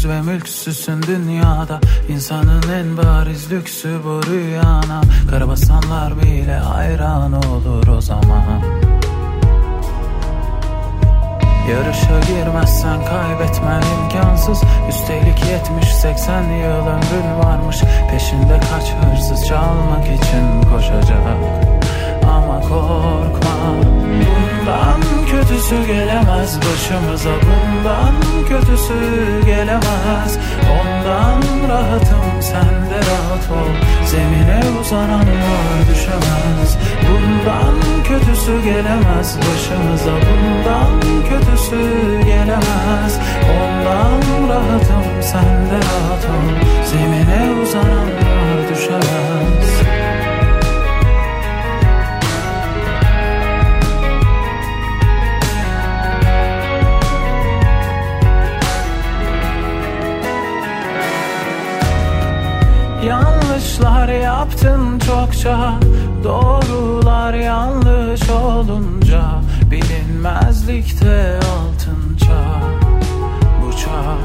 Yüksüz ve mülksüzsün dünyada. İnsanın en bariz lüksü bu rüyana. Karabasanlar bile hayran olur o zaman. Yarışa girmezsen kaybetmen imkansız. Üstelik 70-80 yıl ömrün varmış. Peşinde kaç hırsız çalmak için koşacak. Ama korkma Bundan kötüsü gelemez başımıza Bundan kötüsü gelemez. Ondan rahatım sen de rahat ol. Zemine uzananlar düşemez. Bundan kötüsü gelemez başımıza Bundan kötüsü gelemez. Ondan rahatım sen de rahat ol. Zemine uzananlar düşemez Yanlışlar yaptın çokça Doğrular yanlış olunca Bilinmezlikte altın çağ Bu çağ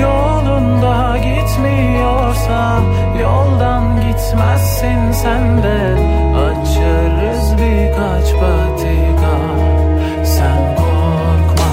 Yolunda gitmiyorsa Yoldan gitmezsin sen de. Açarız birkaç patika. Sen korkma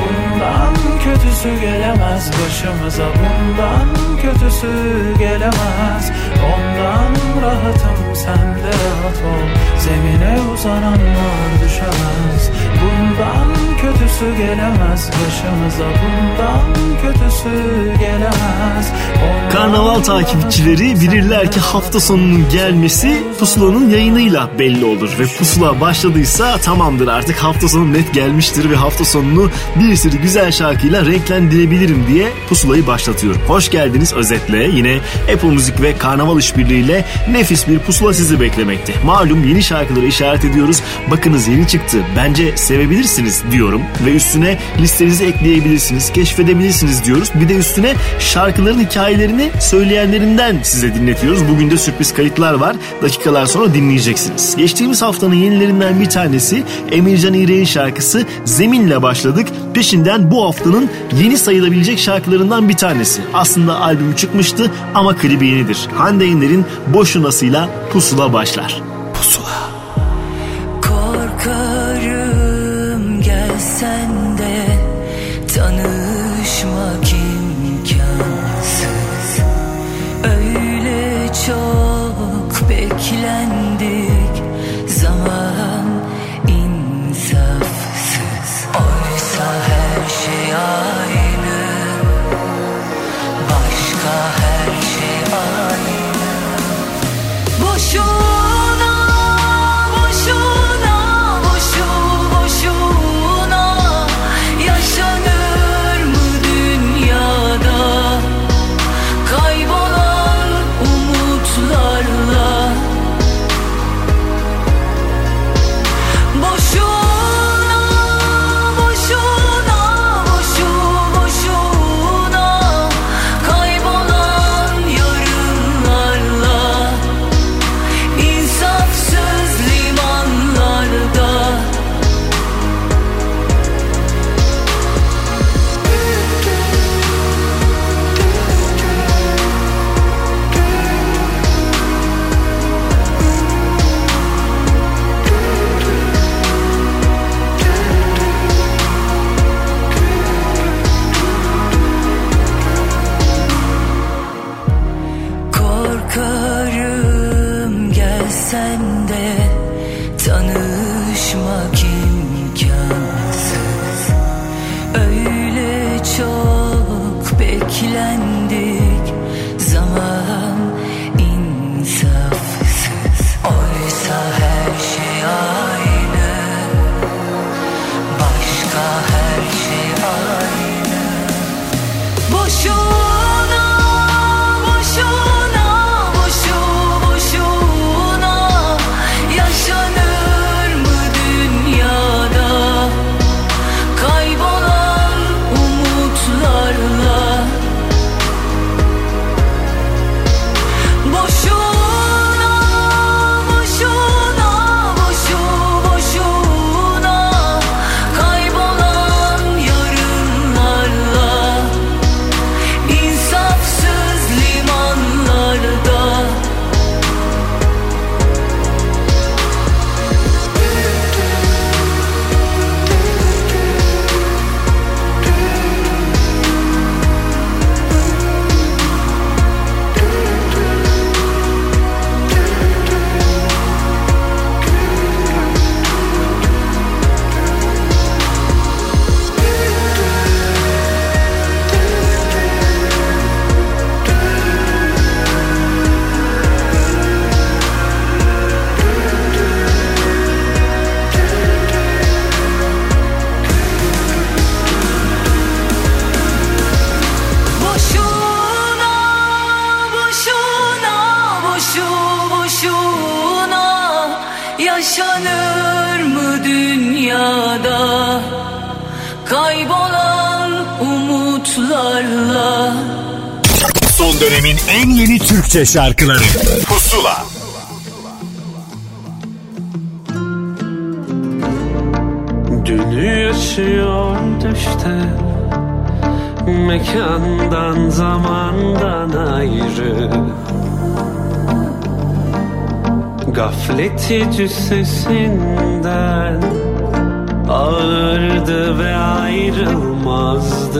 Bundan kötüsü gelemez başımıza Bundan kötüsü gelemez. Ondan rahatım sen de rahat ol. Zemine uzananlar düşemez. Bundan kötüsü gelemez başımıza Bundan kötüsü gelemez. Ondan Karnaval takipçileri bilirler ki hafta sonunun gelmesi pusulanın yayınıyla belli olur. Ve pusula başladıysa tamamdır. Artık hafta sonu net gelmiştir ve hafta sonunu bir sürü güzel şarkıyla renklendirebilirim diye pusulayı başlatıyorum. Hoş geldiniz özetle yine Apple Müzik ve Karnaval işbirliğiyle nefis bir pusula sizi beklemekte. Malum yeni şarkıları işaret ediyoruz. Bakınız yeni çıktı bence sevebilirsiniz diyorum ve üstüne listenize ekleyebilirsiniz, keşfedebilirsiniz diyoruz. Bir de üstüne şarkıların hikayelerini söyleyenlerinden size dinletiyoruz. Bugün de sürpriz kayıtlar var. Dakikalar sonra dinleyeceksiniz. Geçtiğimiz haftanın yenilerinden bir tanesi Emircan İğrek'in şarkısı Zemin'le başladık. Peşinden bu haftanın yeni sayılabilecek şarkılarından bir tanesi. Aslında albüm çıkmıştı ama klibi yenidir. Hande Yener'in Boşunası'yla Pusula başlar. Pusula. Umutlarla. Son dönemin en yeni Türkçe şarkıları. Pusula. Dünü yaşıyor düşte Mekandan zamandan ayrı. Gafleti cüssesinden Ağırdı ve ayrılmazdı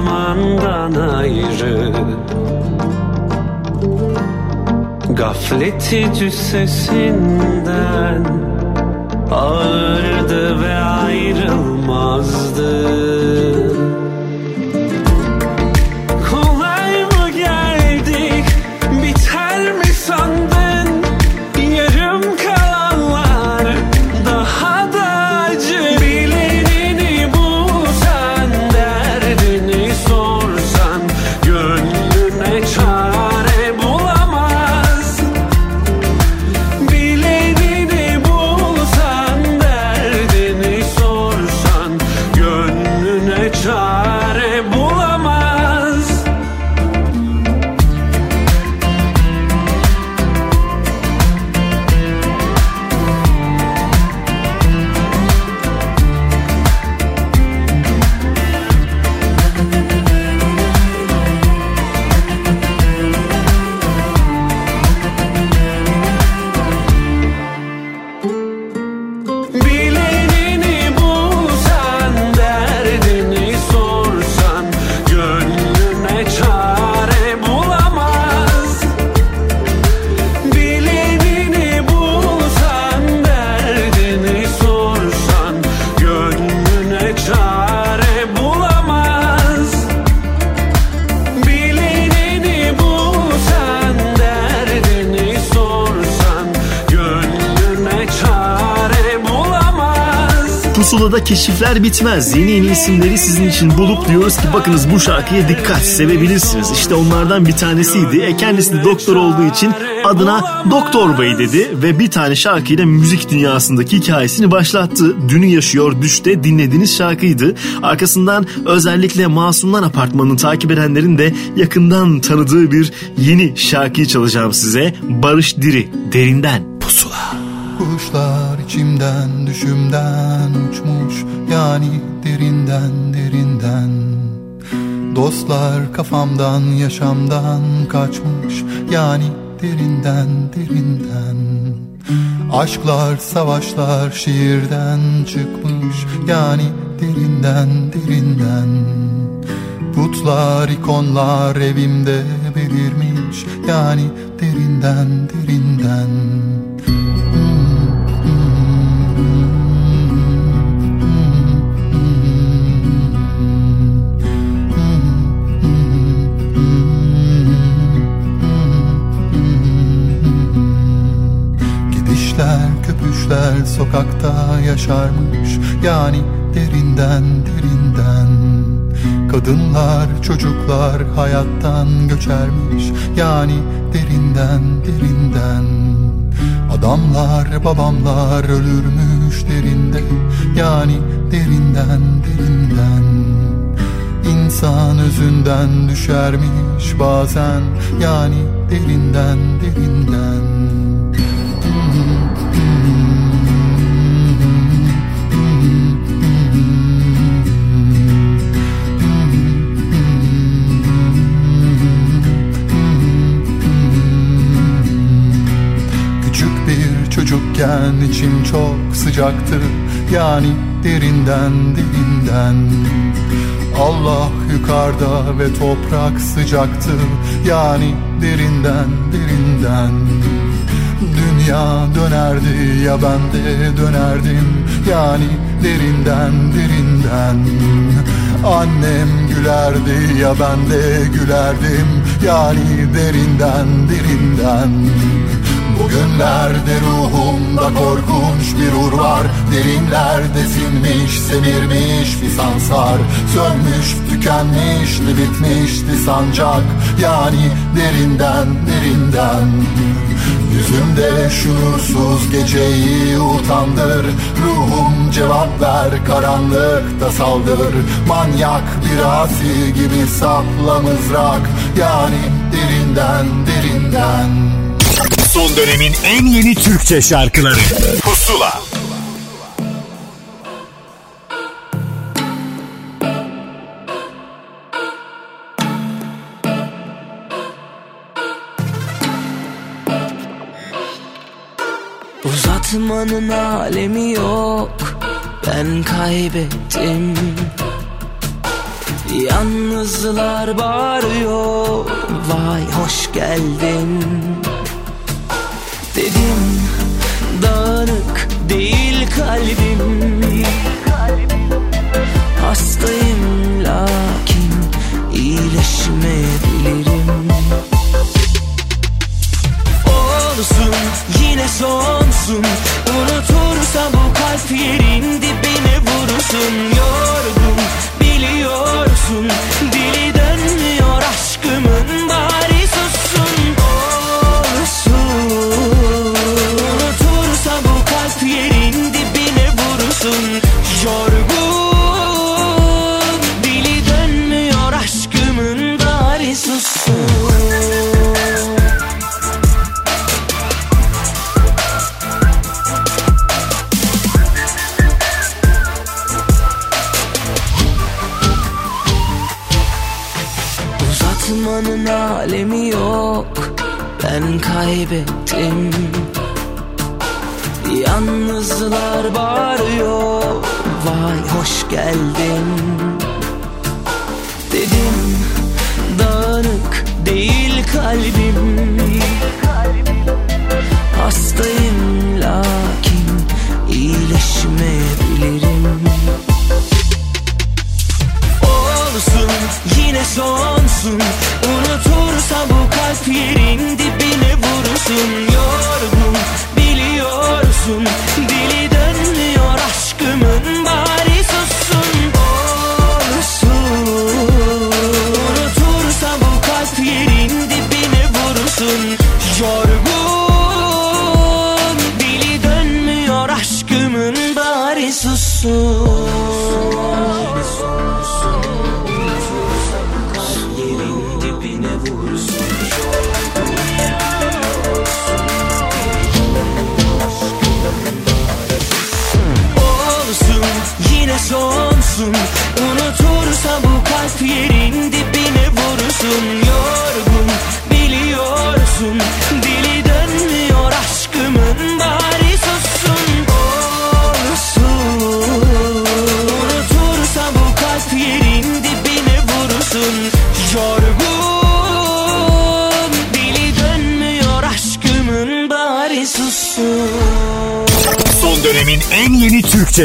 zamandan ayrı. Gafleti cüssesinden Ağırdı ve ayrılmazdı Keşifler bitmez. Yeni yeni isimleri sizin için bulup diyoruz ki bakınız bu şarkıya dikkat sevebilirsiniz. İşte onlardan bir tanesiydi. E kendisi doktor olduğu için adına Doktor Bey dedi ve bir tane şarkıyla müzik dünyasındaki hikayesini başlattı. Dünü yaşıyor düşte dinlediğiniz şarkıydı. Arkasından özellikle Masumlar Apartmanı'nı takip edenlerin de yakından tanıdığı bir yeni şarkıyı çalacağım size. Barış Diri derinden. Kuşlar içimden düşümden uçmuş yani derinden derinden. Dostlar kafamdan yaşamdan kaçmış yani derinden derinden. Aşklar savaşlar şiirden çıkmış yani derinden derinden. Putlar ikonlar evimde belirmiş yani derinden derinden sokakta yaşarmış. Yani derinden derinden. Kadınlar çocuklar hayattan göçermiş. Yani derinden derinden. Adamlar babamlar ölürmüş derinde. Yani derinden derinden. İnsan özünden düşermiş bazen. Yani derinden derinden çocukken içim çok sıcaktı Yani derinden derinden Allah yukarıda ve toprak sıcaktı Yani derinden derinden. Dünya dönerdi ya ben de dönerdim Yani derinden derinden. Annem gülerdi ya ben de gülerdim Yani derinden derinden Bugünlerde ruhumda korkunç bir ur var. Derinlerde sinmiş, semirmiş bir sansar. Sönmüş, tükenmişti, bitmişti sancak. Yani derinden, derinden. Yüzümde şuursuz geceyi utandır. Ruhum cevap ver karanlıkta saldır. Manyak bir asi gibi sapla mızrak. Yani derinden derinden Son dönemin en yeni Türkçe şarkıları. Pusula. Uzatmanın alemi yok. Ben kaybettim. Yalnızlar bağırıyor. Vay hoş geldin Dedim dağınık değil kalbim. Hastayım lakin iyileşmeyebilirim. Olsun yine sonsun. Unutursa bu kalp yerin dibine vurursun. Yorgun biliyorsun. Dili dönmüyor aşkımın kaybettim. Yalnızlar bağırıyor. Vay hoş geldin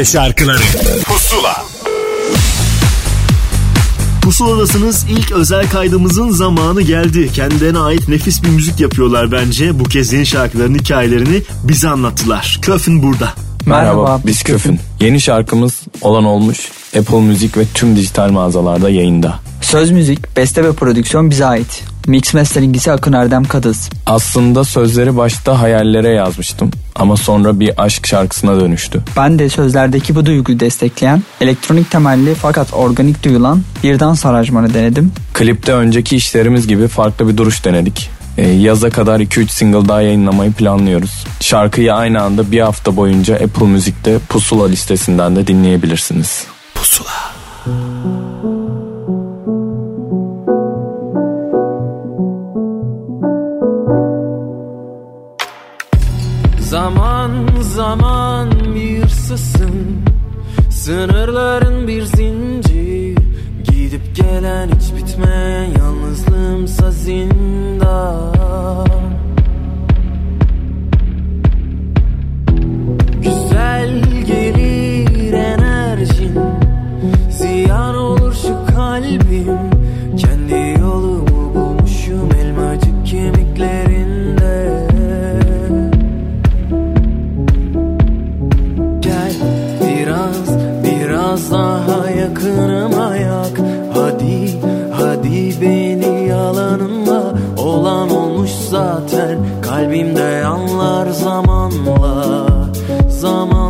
şarkıları Pusula Pusuladasınız ilk özel kaydımızın zamanı geldi. Kendilerine ait nefis bir müzik yapıyorlar bence. Bu kez yeni şarkıların hikayelerini bize anlattılar. Köfün burada. Merhaba, Merhaba, biz Köfün. Yeni şarkımız olan olmuş Apple Müzik ve tüm dijital mağazalarda yayında. Söz müzik, beste ve prodüksiyon bize ait. Mix mastering ise Akın Erdem Kadız. Aslında sözleri başta hayallere yazmıştım ama sonra bir aşk şarkısına dönüştü. Ben de sözlerdeki bu duyguyu destekleyen, elektronik temelli fakat organik duyulan bir dans aranjmanı denedim. Klipte önceki işlerimiz gibi farklı bir duruş denedik. Ee, yaza kadar 2-3 single daha yayınlamayı planlıyoruz. Şarkıyı aynı anda bir hafta boyunca Apple Müzik'te Pusula listesinden de dinleyebilirsiniz. Pusula Pandemi zaman bir sısın. Sınırların bir zincir. Gidip gelen hiç bitmeyen yalnızlığımsa zindan Allah'a yakınım ayak. Hadi hadi beni yalanınla. Olan olmuş zaten. Kalbimde yanlar zamanla. Zaman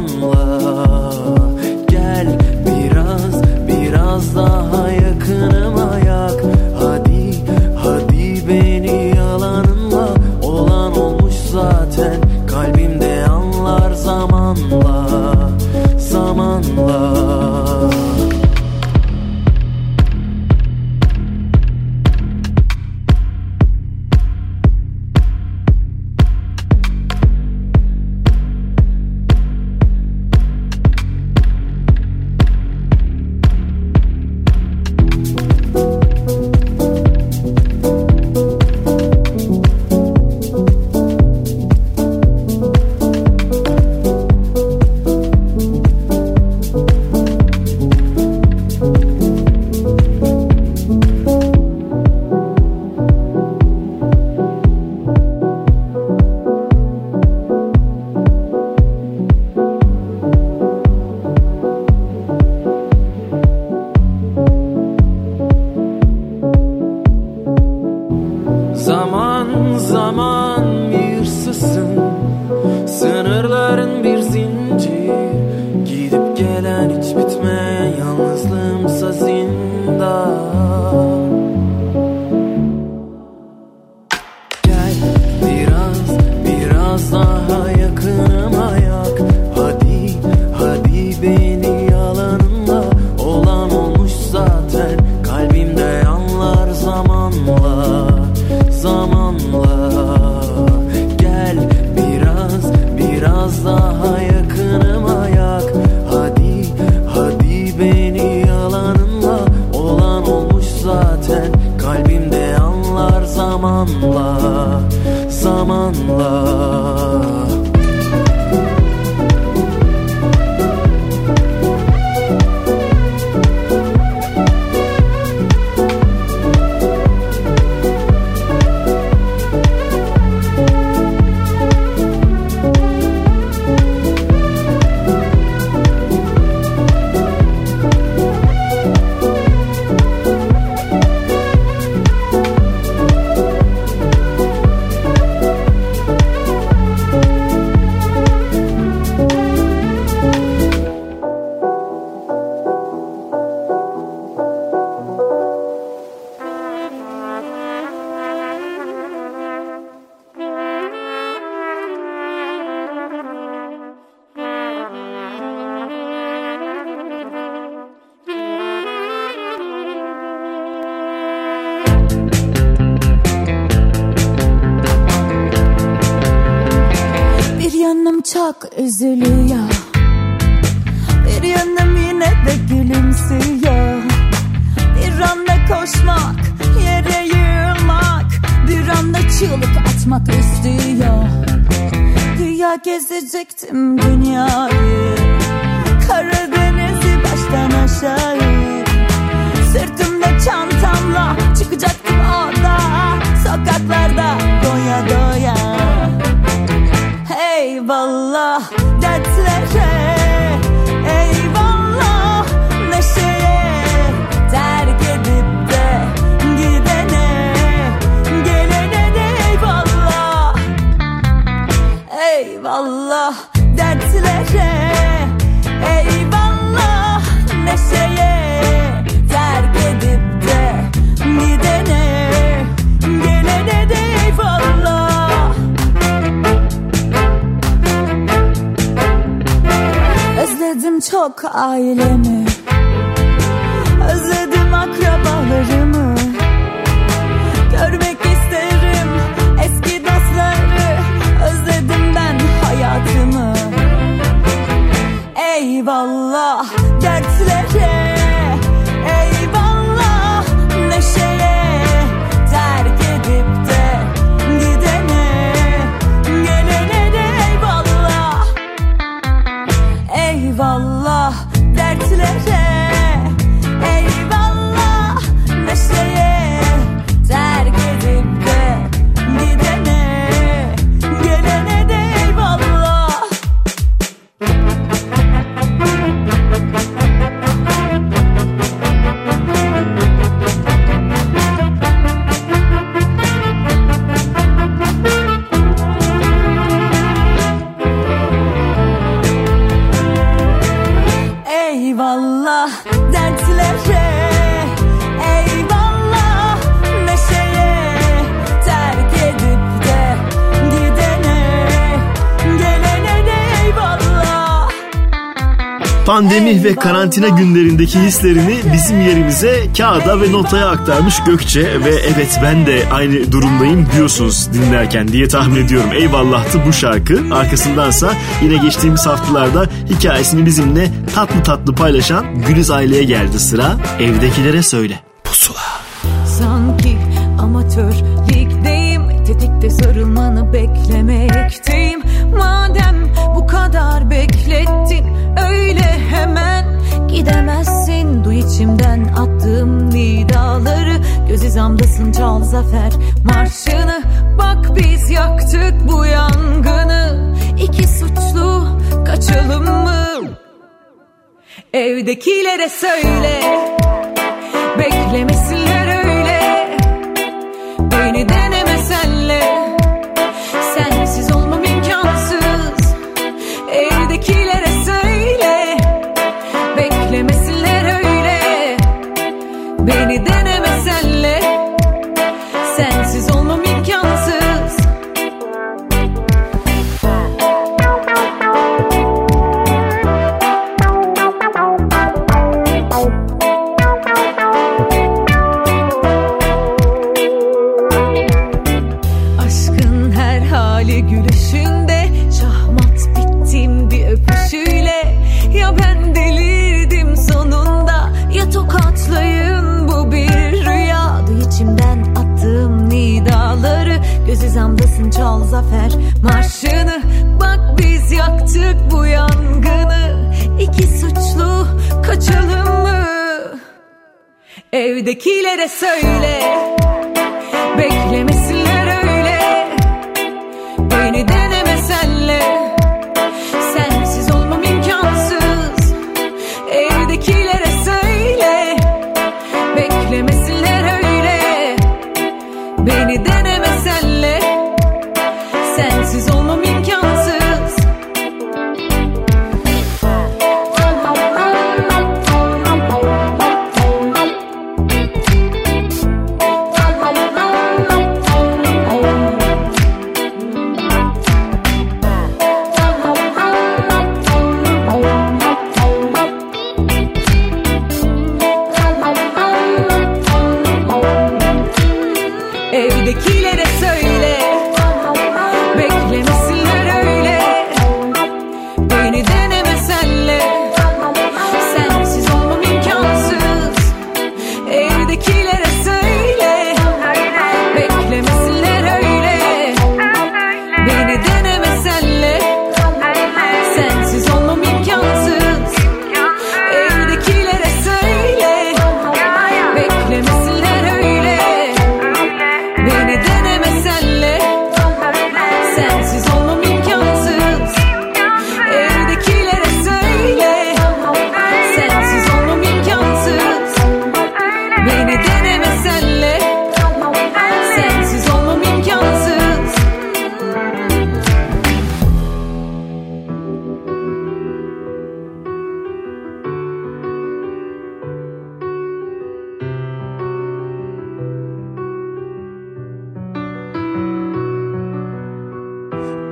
ve karantina günlerindeki hislerini bizim yerimize kağıda ve notaya aktarmış Gökçe ve evet ben de aynı durumdayım diyorsunuz dinlerken diye tahmin ediyorum. Eyvallahtı bu şarkı. Arkasındansa yine geçtiğimiz haftalarda hikayesini bizimle tatlı tatlı paylaşan Güliz aileye geldi sıra. Evdekilere söyle. Pusula. Sanki amatör ligdeyim Tetikte sarılmanı beklemekteyim Madem bu kadar beklettin Öyle hemen gidemezsin. Duy içimden attığım nidaları. Göz izamdasın çal zafer marşını Bak biz yaktık bu yangını. İki suçlu kaçalım mı? Evdekilere söyle. Beklemesinler Evdekilere söyle. Beklemesinler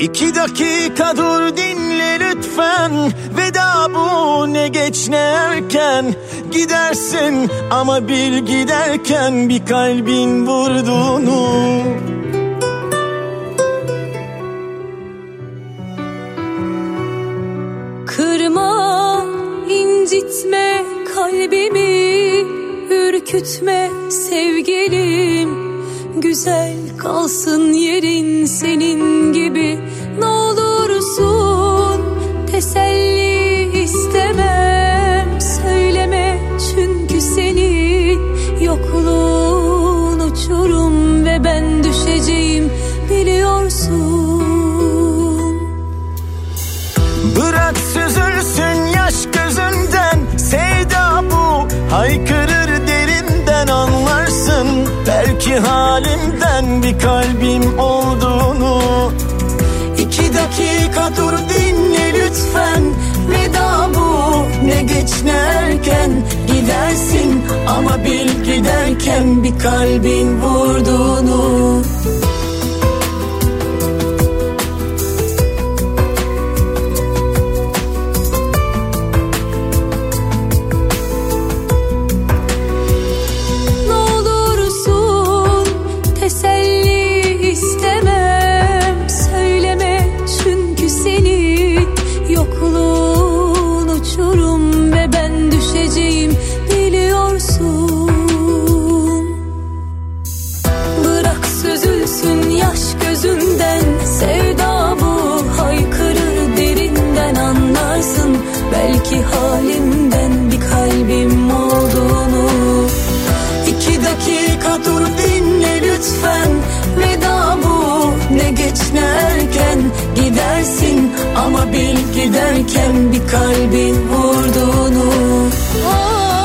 İki dakika dur dinle lütfen. Veda bu ne geç ne erken. Gidersin ama bil giderken Bir kalbin vurduğunu. Kırma, incitme kalbimi. Ürkütme sevgilim. Güzel kalsın yerin senin gibi kalbim olduğunu. İki dakika dur dinle lütfen. Veda bu ne geç ne erken Gidersin. Ama bil giderken bir kalbin vurduğunu ne erken gidersin Ama bil giderken bir kalbin vurduğunu. Ah,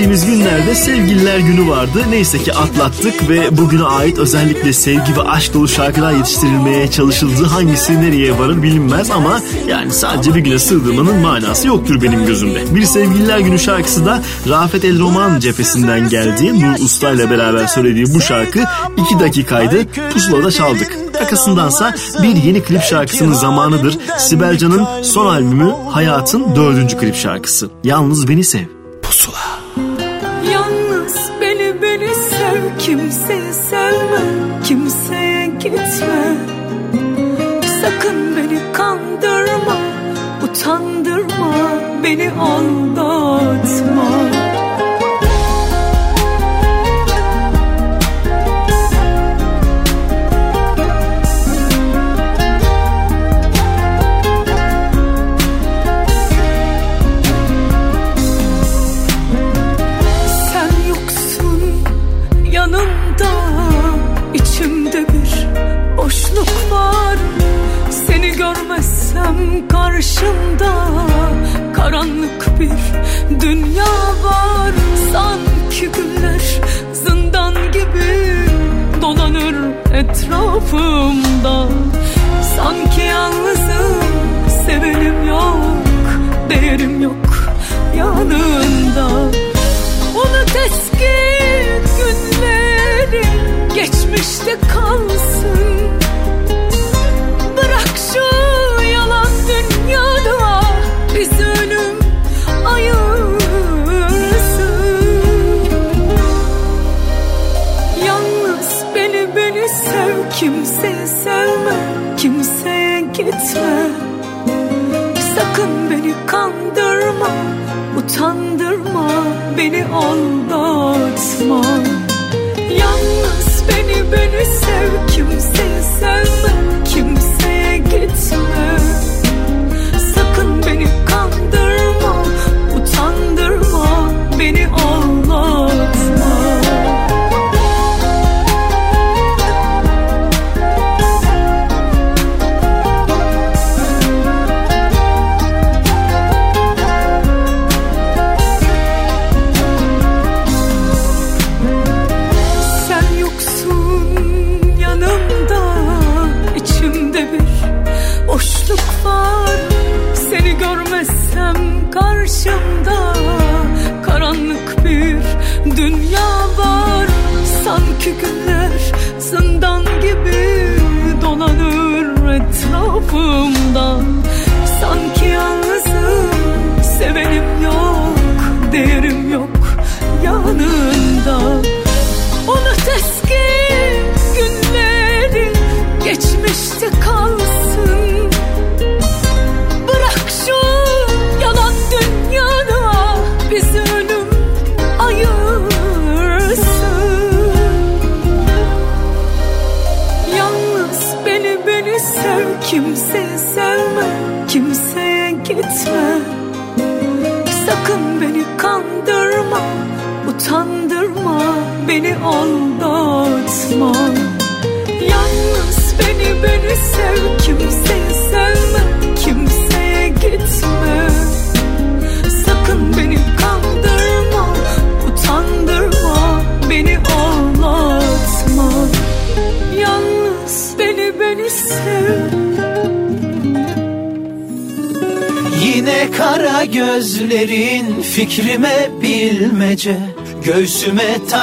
Geçtiğimiz günlerde sevgililer günü vardı. Neyse ki atlattık ve bugüne ait özellikle sevgi ve aşk dolu şarkılar yetiştirilmeye çalışıldı. Hangisi nereye varır bilinmez ama yani sadece bir güne sığdırmanın manası yoktur benim gözümde. Bir sevgililer günü şarkısı da Rafet El Roman cephesinden geldi. Nur Usta ile beraber söylediği bu şarkı 2 dakikaydı. Pusula'da çaldık. Arkasındansa bir yeni klip şarkısının zamanıdır. Sibel Can'ın son albümü Hayat'ın dördüncü klip şarkısı. Yalnız Beni Sev. Beni aldatma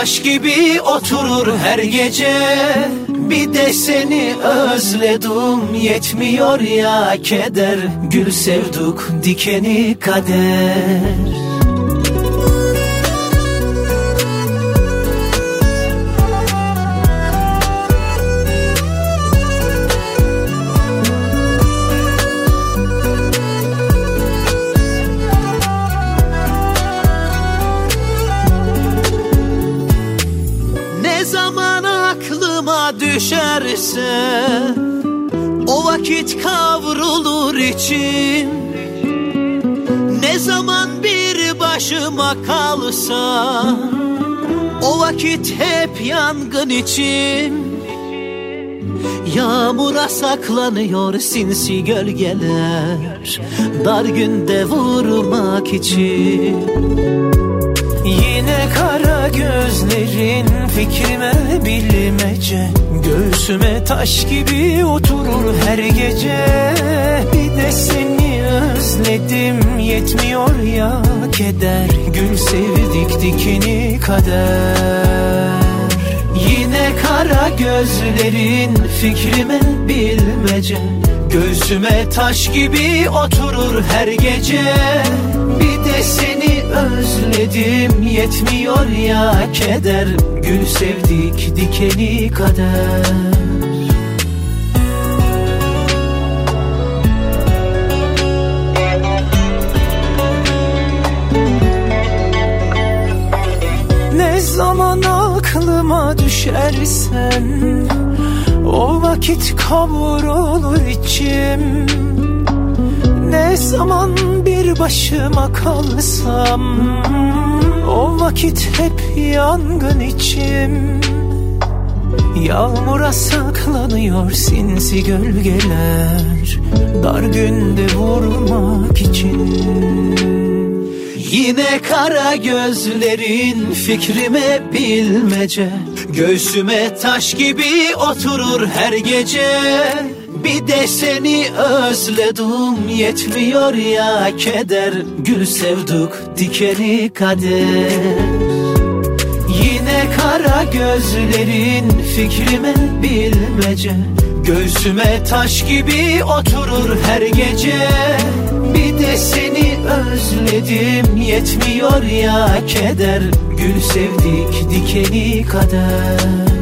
taş gibi oturur her gece. Bir de seni özledim yetmiyor ya keder. Gül sevduk dikeni kader İçim Ne zaman başıma kalsa O vakit hep yangın için Yağmura saklanıyor sinsi gölgeler Dar günde vurmak için. Yine kara gözlerin fikrime bilmece Göğsüme taş gibi oturur her gece. Bir de seni özledim yetmiyor ya keder. Gül sevdik dikeni kader. Yine kara gözlerin fikrime bilmece. Göğsüme taş gibi oturur her gece seni özledim. Yetmiyor ya keder. Gül sevdik dikeni kader. Ne zaman aklıma düşersen O vakit kavrulur içim Ne zaman bir başıma kalsam O vakit hep yangın içim. Yağmura saklanıyor sinsi gölgeler Dar günde vurmak için. Yine kara gözlerin fikrime bilmece Göğsüme taş gibi oturur her gece Bir de seni özledim yetmiyor ya keder. Gül sevduk dikeni kader. Yine kara gözlerin fikrime bilmece. Göğsüme taş gibi oturur her gece. Bir de seni özledim yetmiyor ya keder. Gül sevdik dikeni kader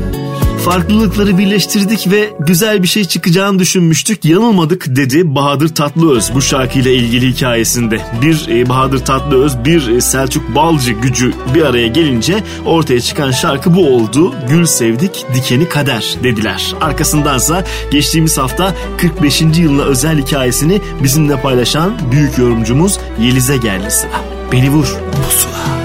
Farklılıkları birleştirdik ve güzel bir şey çıkacağını düşünmüştük. Yanılmadık dedi Bahadır Tatlıöz bu şarkıyla ilgili hikayesinde. Bir e, Bahadır Tatlıöz, bir e, Selçuk Balcı gücü bir araya gelince ortaya çıkan şarkı bu oldu. Gül sevdik, dikeni kader dediler. Arkasındansa geçtiğimiz hafta 45. yılına özel hikayesini bizimle paylaşan büyük yorumcumuz Yeliz'e geldi sıra. Beni vur pusula.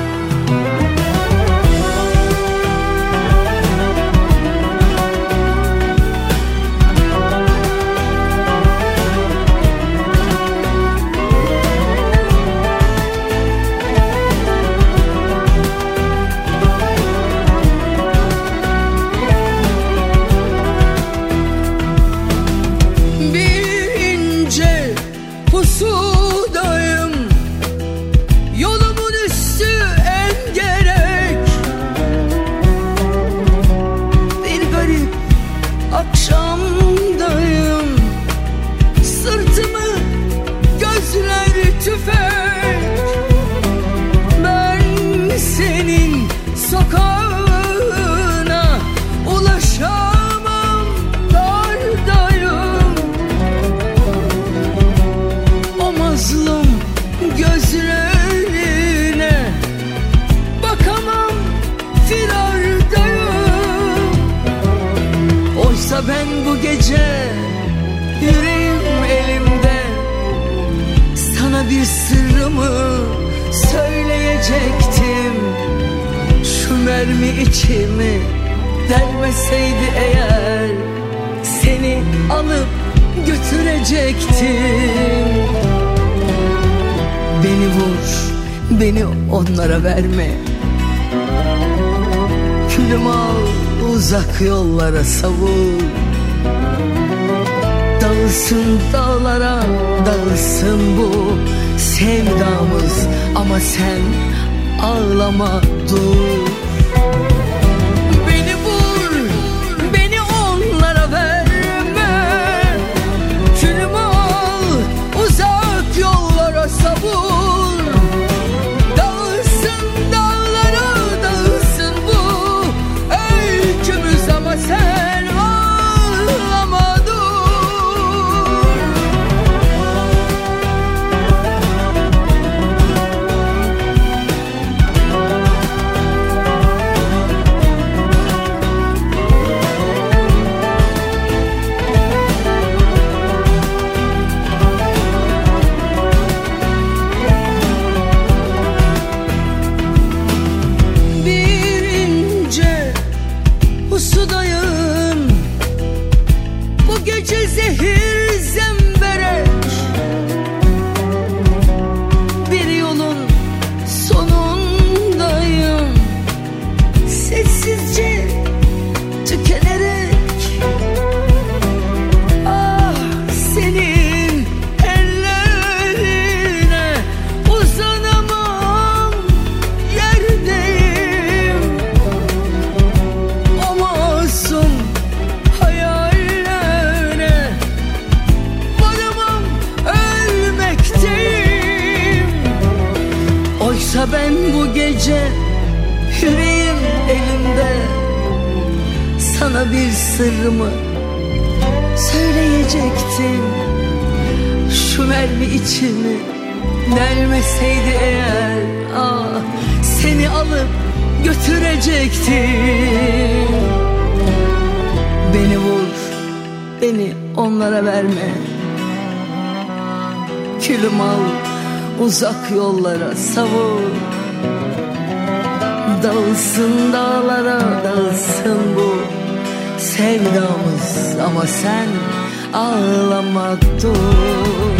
Yollara götürecektim Beni vur, beni onlara verme. Külüm al, uzak yollara savur. Dağılsın dağlara, dağılsın bu sevdamız. Ama sen ağlama dur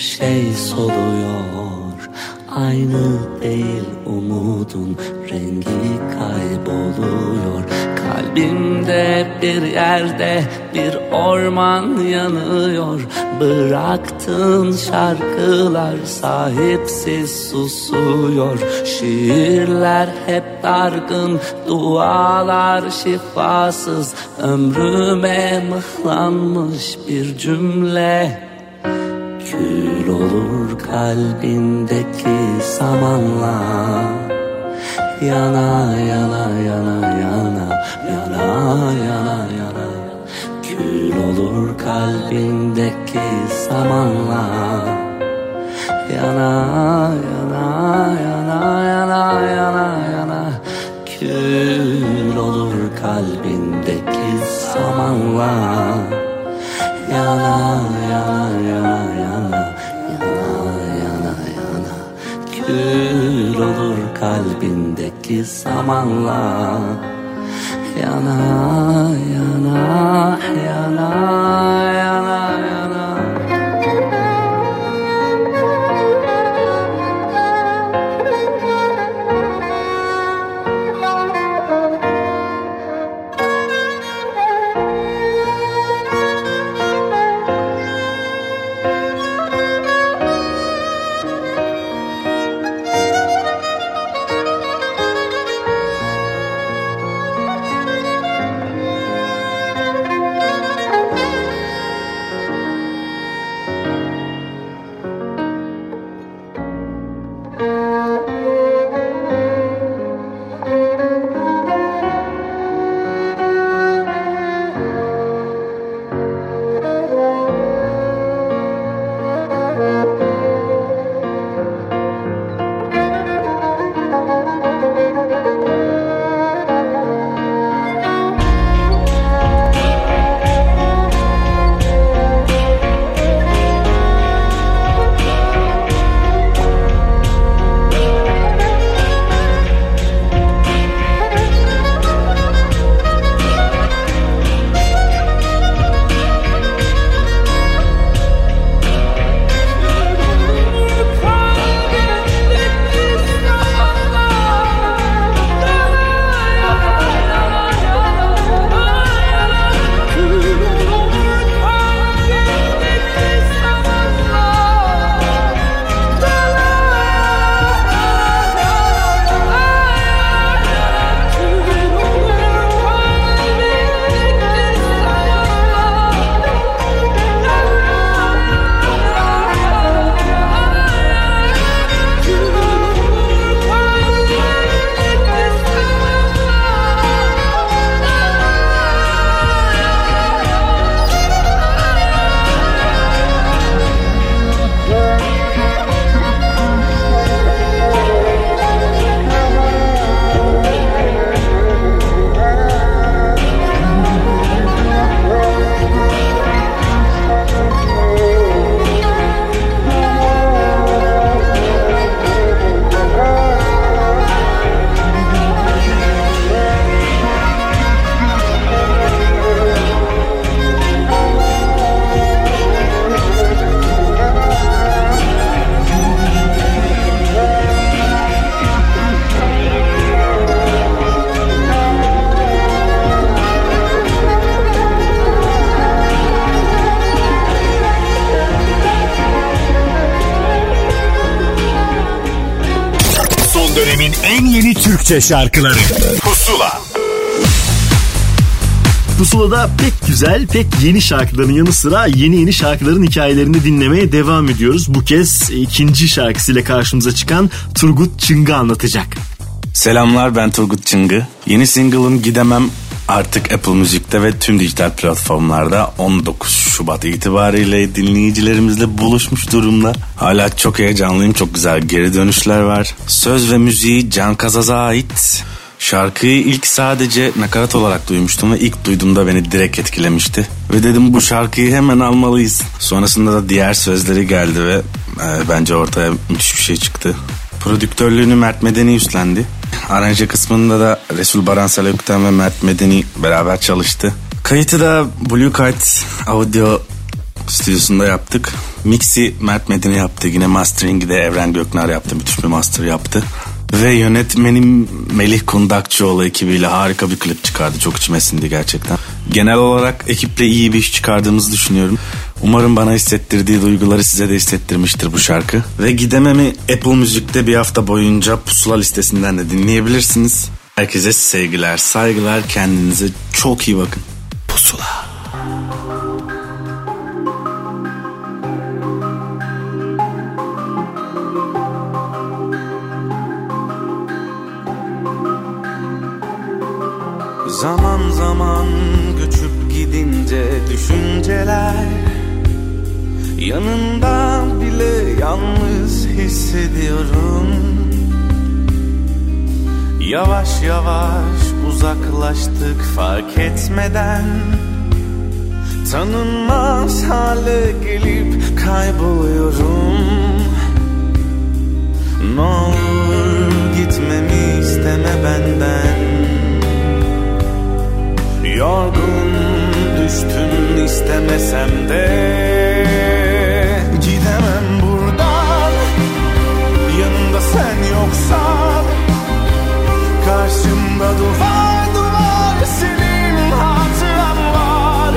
şey soluyor. Aynı değil umudun rengi kayboluyor. Kalbimde bir yerde bir orman yanıyor. Bıraktığın şarkılar sahipsiz susuyor. Şiirler hep dargın, dualar şifasız. Ömrüme mıhlanmış bir cümle Kül olur kalbindeki samanla Yana yana yana yana Yana yana yana. Kül olur kalbindeki samanla Yana yana yana yana yana yana. Kül olur kalbindeki samanla yana yana yana Yana Kül olur kalbindeki samanla Yana yana yana yana yana Türkçe şarkıları Pusula Pusula'da pek güzel, pek yeni şarkıların yanı sıra yeni yeni şarkıların hikayelerini dinlemeye devam ediyoruz. Bu kez ikinci şarkısıyla karşımıza çıkan Turgut Çıngı anlatacak. Selamlar ben Turgut Çıngı. Yeni single'ım Gidemem artık Apple Müzik'te ve tüm dijital platformlarda 19 Şubat itibariyle dinleyicilerimizle buluşmuş durumda. Hala çok heyecanlıyım, çok güzel geri dönüşler var. Söz ve müziği Can Kazaz'a ait. Şarkıyı ilk sadece nakarat olarak duymuştum ve ilk duyduğumda beni direkt etkilemişti. Ve dedim bu şarkıyı hemen almalıyız. Sonrasında da diğer sözleri geldi ve e, bence ortaya müthiş bir şey çıktı. Prodüktörlüğünü Mert Medeni üstlendi. Aranje kısmında da Resul Baran Selük'ten ve Mert Medeni beraber çalıştı. Kayıtı da Blue Kite Audio stüdyosunda yaptık. Mix'i Mert Medeni yaptı. Yine mastering'i de Evren Göknar yaptı. Müthiş bir master yaptı. Ve yönetmenim Melih Kundakçıoğlu ekibiyle harika bir klip çıkardı. Çok içime sindi gerçekten. Genel olarak ekiple iyi bir iş çıkardığımızı düşünüyorum. Umarım bana hissettirdiği duyguları size de hissettirmiştir bu şarkı. Ve Gidemem'i Apple Müzik'te bir hafta boyunca pusula listesinden de dinleyebilirsiniz. Herkese sevgiler, saygılar, kendinize çok iyi bakın. Pusula. Zaman zaman göçüp gidince düşünceler Yanında bile yalnız hissediyorum. Yavaş yavaş uzaklaştık fark etmeden. Tanınmaz hale gelip kayboluyorum. Ne olur gitmemi isteme benden Yorgun düştüm istemesem de Gidemem buradan. Yanımda sen yoksan Karşımda duvar duvar senin hatıran var.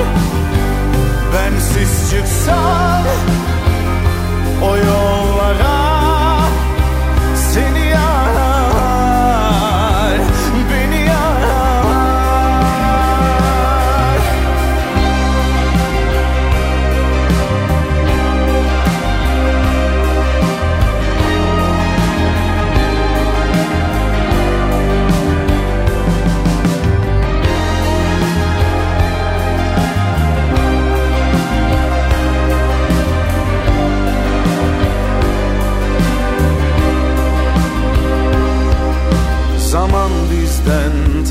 Bensiz çıksan o yollara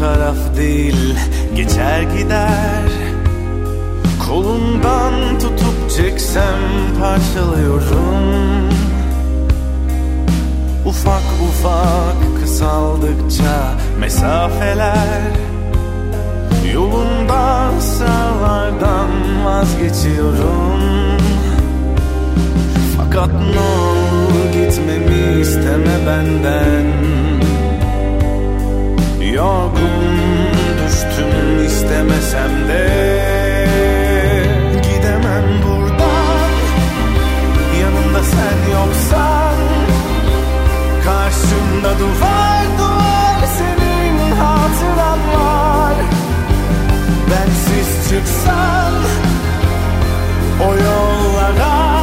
taraf değil geçer gider. Kolundan tutup çeksem parçalıyorum. Ufak ufak kısaldıkça mesafeler. Yolundan sağlardan vazgeçiyorum. Fakat ne olur gitmemi isteme benden Yorgun düştüm istemesem de Gidemem buradan. Yanımda sen yoksan Karşımda duvar duvar senin hatıran var. Bensiz çıksan o yollara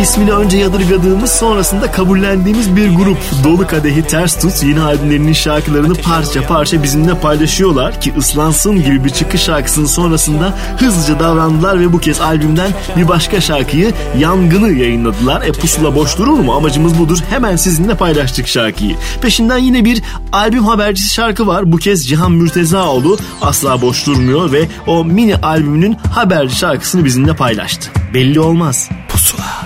İsmini önce yadırgadığımız sonrasında kabullendiğimiz bir grup. Dolu Kadehi Ters Tut yeni albümlerinin şarkılarını parça parça bizimle paylaşıyorlar ki ıslansın gibi bir çıkış şarkısının sonrasında hızlıca davrandılar ve bu kez albümden bir başka şarkıyı Yangını yayınladılar. E pusula boş durur mu? Amacımız budur. Hemen sizinle paylaştık şarkıyı. Peşinden yine bir albüm habercisi şarkı var. Bu kez Cihan Mürtezaoğlu asla boş durmuyor ve o mini albümünün haberci şarkısını bizimle paylaştı. Belli olmaz. Pusula.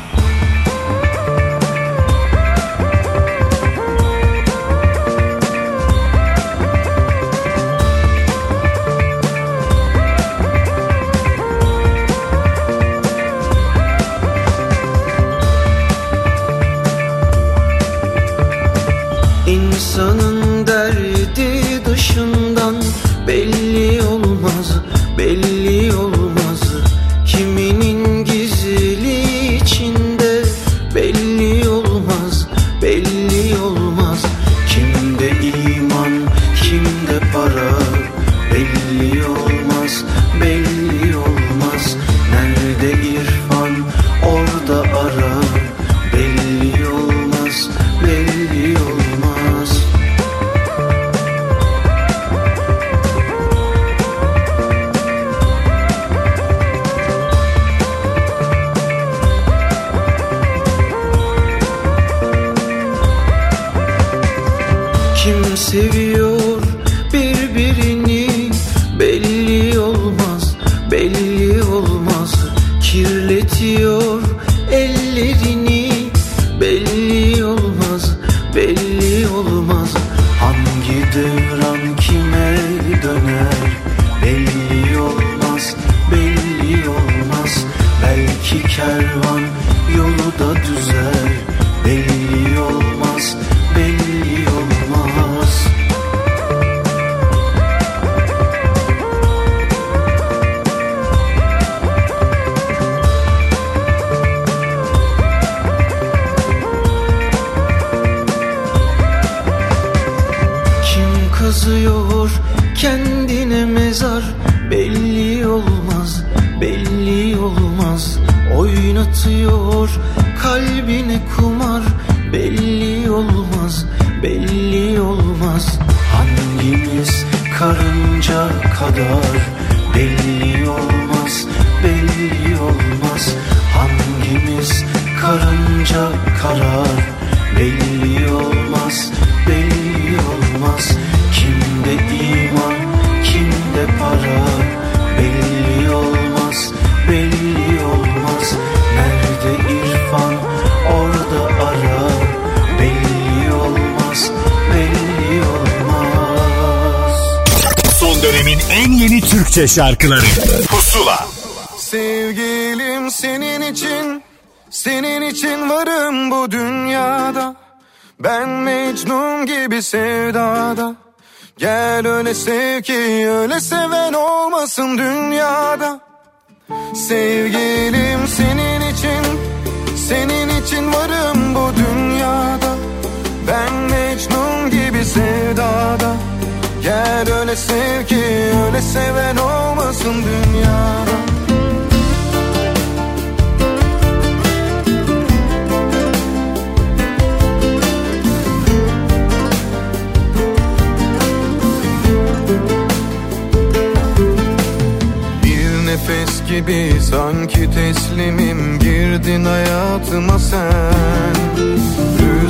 Türkçe şarkıları. Pusula. Sevgilim senin için Senin için varım bu dünyada. Ben Mecnun gibi sevdada. Gel öyle sev ki öyle seven olmasın dünyada. Sevgilim senin için Senin için varım bu dünyada. Ben Mecnun gibi sevdada Gel öyle sev ki öyle seven olmasın dünyada Bir nefes gibi sanki teslimim girdin hayatıma sen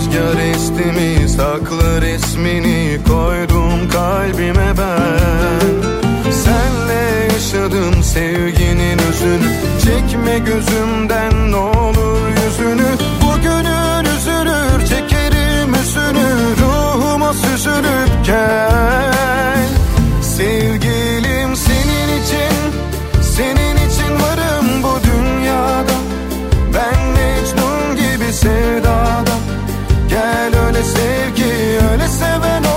Rüzgar esti mi saklı resmini koydum kalbime ben. Senle yaşadım sevginin özünü Çekme gözümden ne olur yüzünü. Bugünün üzülür çekerim üzünü Ruhuma süzülüp gel. Sevgilim senin için Senin için varım bu dünyada. Ben Mecnun gibi sevdada Gel öyle sev ki öyle seven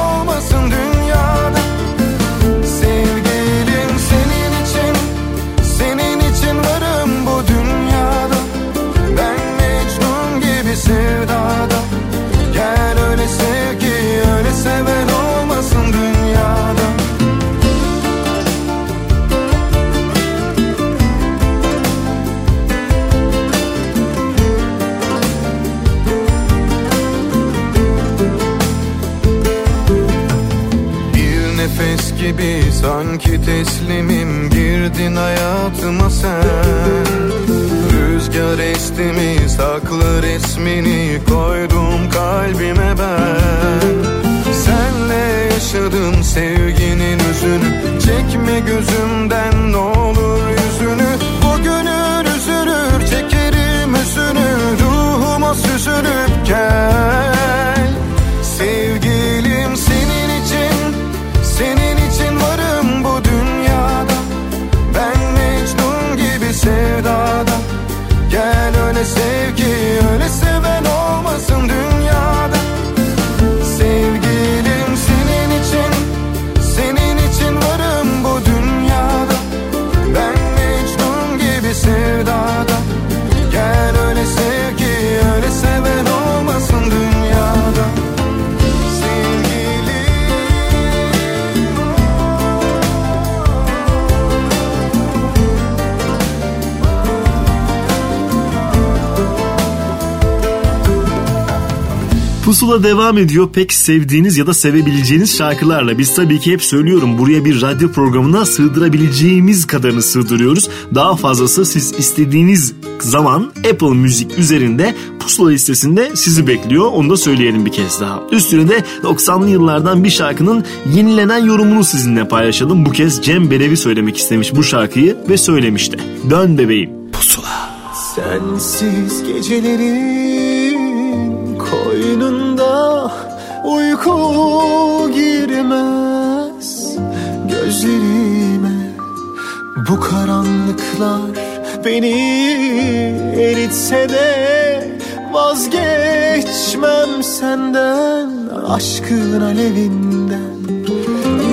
sanki teslimim girdin hayatıma sen. Rüzgar esti mi saklı resmini koydum kalbime ben. Senle yaşadım sevginin özünü Çekme gözümden ne olur yüzünü. Bugünün üzülür çekerim üzünü Ruhuma süzülüp gel Pusula devam ediyor pek sevdiğiniz ya da sevebileceğiniz şarkılarla. Biz tabii ki hep söylüyorum buraya bir radyo programına sığdırabileceğimiz kadarını sığdırıyoruz. Daha fazlası siz istediğiniz zaman Apple Müzik üzerinde Pusula listesinde sizi bekliyor. Onu da söyleyelim bir kez daha. Üstüne de 90'lı yıllardan bir şarkının yenilenen yorumunu sizinle paylaşalım. Bu kez Cem Belevi söylemek istemiş bu şarkıyı ve söylemiş de. Dön bebeğim. Pusula. Sensiz gecelerin uyku girmez gözlerime. Bu karanlıklar beni eritse de vazgeçmem senden aşkın alevinden.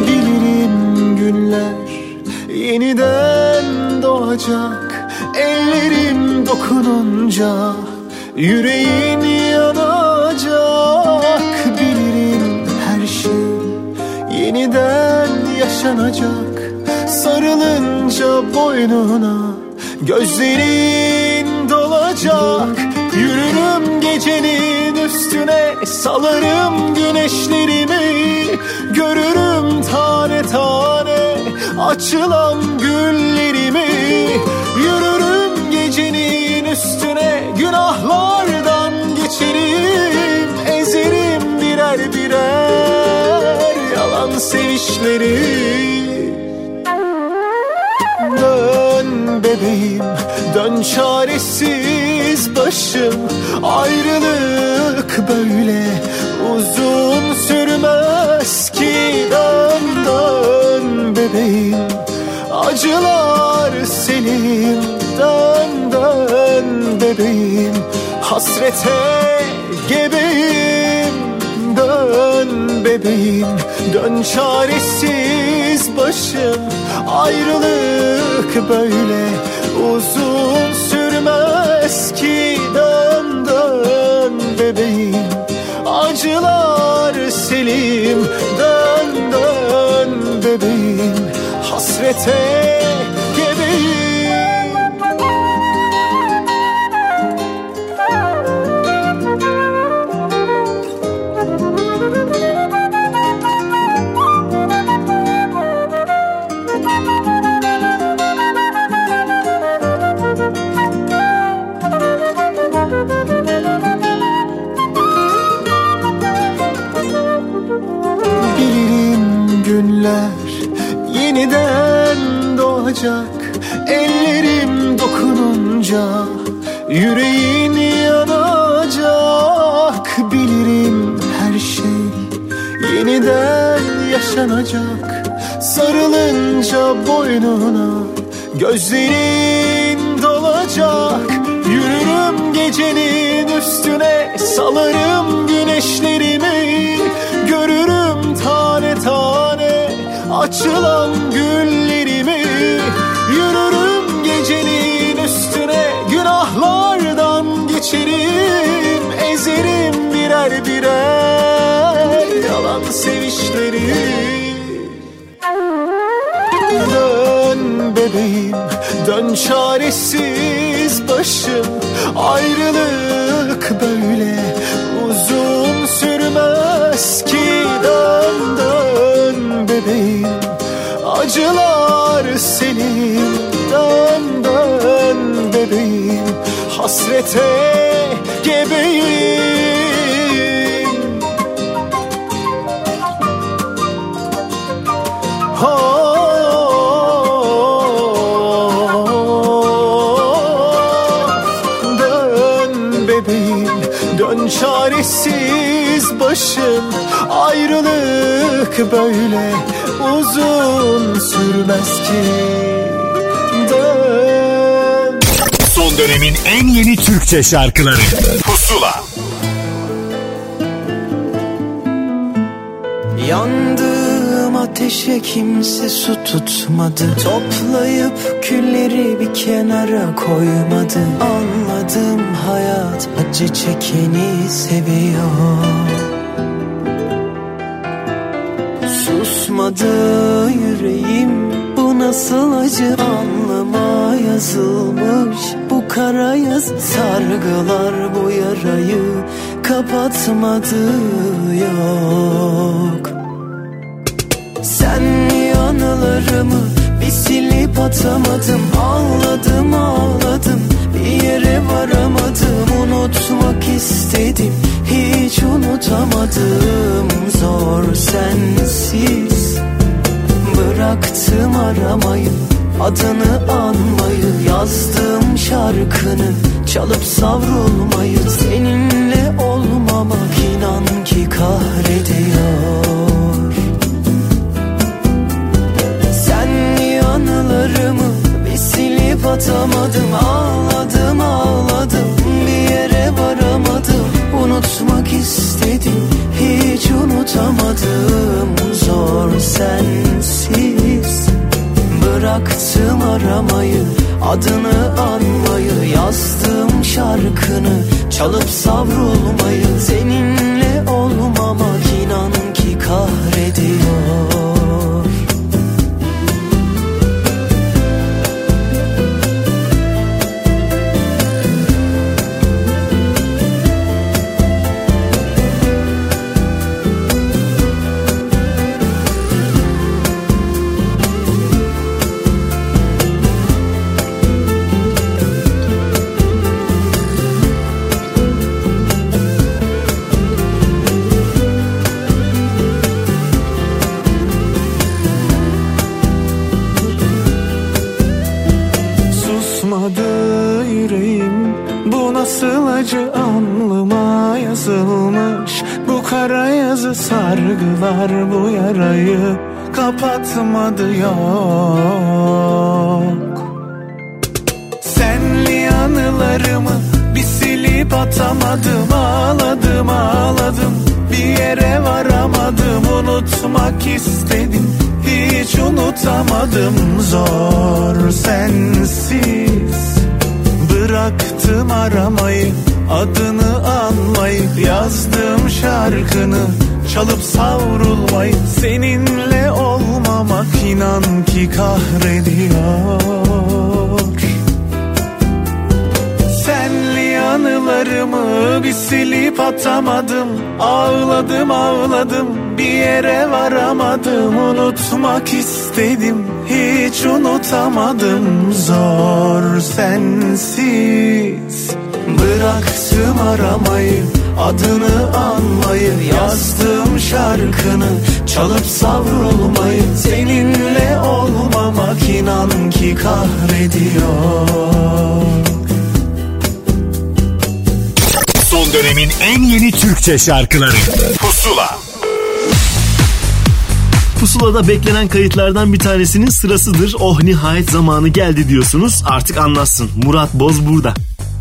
Bilirim günler yeniden doğacak Ellerim dokununca yüreğin yanacak. Şey yeniden yaşanacak. Sarılınca boynuna gözlerin dolacak. Yürürüm gecenin üstüne salarım güneşlerimi. Görürüm tane tane açılan güllerimi. Yürürüm gecenin üstüne günahlardan sevişleri Dön bebeğim dön çaresiz başım. Ayrılık böyle uzun sürmez ki Dön dön bebeğim. Acılar senin Dön dön bebeğim. Hasrete gebeyim Dön bebeğim dön çaresiz başım. Ayrılık böyle uzun sürmez ki Dön dön bebeğim. Acılar selim Dön dön bebeğim. Hasrete doğacak Ellerim dokununca yüreğin yanacak. Bilirim her şey yeniden yaşanacak. Sarılınca boynuna gözlerin dolacak. Yürürüm gecenin üstüne salarım güneşlerimi. Görürüm tane tane açılan güllerimi Yürürüm gecenin üstüne günahlardan geçerim Ezerim birer birer yalan sevişleri. Dön bebeğim dön çaresiz başım Ayrılık böyle uzun sürmez ki Dön dön bebeğim acılar senin Dön dön bebeğim hasrete gebeyim. Dön çaresiz başım Ayrılık böyle uzun sürmez ki. Dön. Son dönemin en yeni Türkçe şarkıları. Pusula. Yandığım ateşe kimse su tutmadı. Toplayıp külleri bir kenara koymadı. Anladım hayat acı çekeni seviyor Susmadı yüreğim bu nasıl acı? Anlama yazılmış Bu kara yaz. Sargılar bu yarayı kapatmadı yok. Sen yanılarımı bir silip atamadım. Ağladım ağladım bir yere varamadım. Unutmak istedim hiç unutamadım. Zor sensiz Bıraktım aramayı Adını anmayı Yazdığım şarkını Çalıp savrulmayı Seninle olmamak inan ki kahrediyor. Sen yanılarımı bir silip atamadım Ağladım ağladım bir yere varamadım. Unutmak istedim hiç unutamadım Zor sensiz. Bıraktım aramayı adını anmayı Yazdığım şarkını çalıp savrulmayı. Seninle olmamak inan ki kahrediyor sargılar bu yarayı kapatmadı yok. Senli anılarımı bir silip atamadım Ağladım ağladım. Bir yere varamadım Unutmak istedim. Hiç unutamadım Zor sensiz. Bıraktım aramayı adını anmayı Yazdım şarkını çalıp savrulmayı Seninle olmamak inan ki kahrediyor. Senli anılarımı bir silip atamadım. Ağladım ağladım bir yere varamadım. Unutmak istedim hiç unutamadım. Zor sensiz. Bıraktım aramayı adını anmayı Yazdım şarkını çalıp savrulmayı Seninle olmamak inan ki kahrediyor Son dönemin en yeni Türkçe şarkıları Pusula Pusula'da beklenen kayıtlardan bir tanesinin sırasıdır. Oh nihayet zamanı geldi diyorsunuz. Artık anlatsın. Murat Boz burada.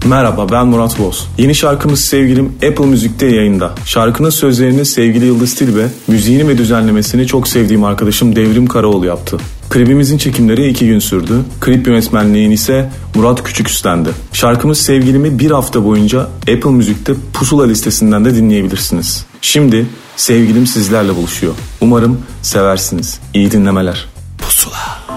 Merhaba ben Murat Boz. Yeni şarkımız Sevgilim Apple Müzik'te yayında. Şarkının sözlerini sevgili Yıldız Tilbe, müziğini ve düzenlemesini çok sevdiğim arkadaşım Devrim Karaoğlu yaptı. Klibimizin çekimleri iki gün sürdü. Klip yönetmenliğini ise Murat Küçük üstlendi. Şarkımız Sevgilimi bir hafta boyunca Apple Müzik'te Pusula listesinden de dinleyebilirsiniz. Şimdi sevgilim sizlerle buluşuyor. Umarım seversiniz. İyi dinlemeler. Pusula.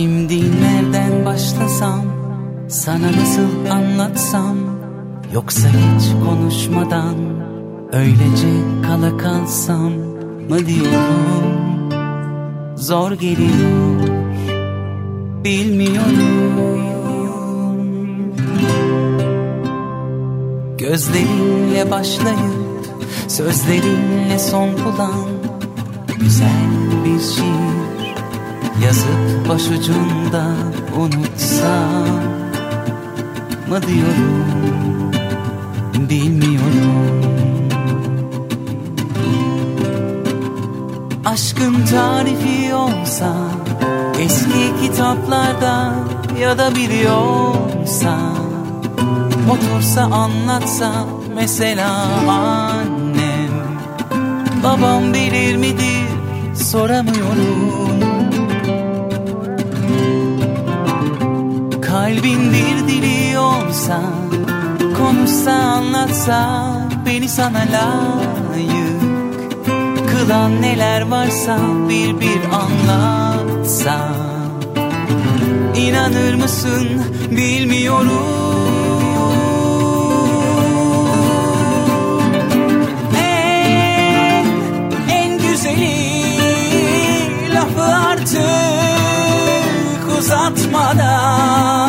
Şimdi nereden başlasam? Sana nasıl anlatsam? Yoksa hiç konuşmadan Öylece kala kalsam mı diyorum? Zor geliyor Bilmiyorum. Gözlerinle başlayıp Sözlerinle son bulan Güzel bir şiir Yazıp başucunda unutsam mı diyorum? Bilmiyorum. Aşkın tarifi olsa Eski kitaplarda ya da biliyorsa Otursa anlatsa mesela annem Babam bilir midir soramıyorum Kalbin bir dili olsa Konuşsa anlatsa beni sana layık Kılan neler varsa bir bir anlatsa. İnanır mısın? Bilmiyorum. En, en güzeli lafı artık uzatmadan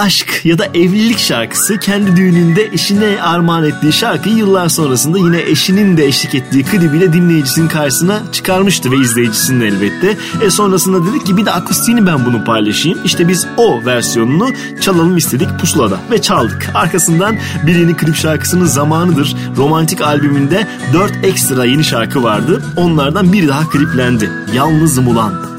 aşk ya da evlilik şarkısı kendi düğününde eşine armağan ettiği şarkıyı yıllar sonrasında yine eşinin de eşlik ettiği klibiyle dinleyicisinin karşısına çıkarmıştı ve izleyicisinin elbette. E sonrasında dedik ki bir de akustiğini ben bunu paylaşayım. İşte biz o versiyonunu çalalım istedik pusulada ve çaldık. Arkasından bir yeni klip şarkısının zamanıdır. Romantik albümünde 4 ekstra yeni şarkı vardı. Onlardan biri daha kliplendi. Yalnızım ulan.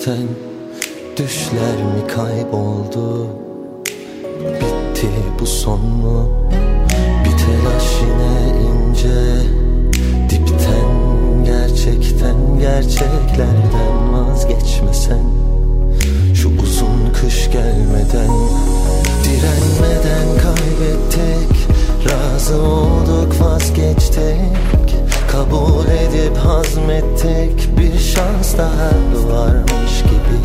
İçten Düşler mi kayboldu? Bitti bu son mu? Bir telaş yine ince Dipten gerçekten gerçeklerden vazgeçmesen Şu uzun kış gelmeden Direnmeden kaybettik Razı olduk vazgeçtik Kabul edip hazmettik. Bir şans daha varmış gibi.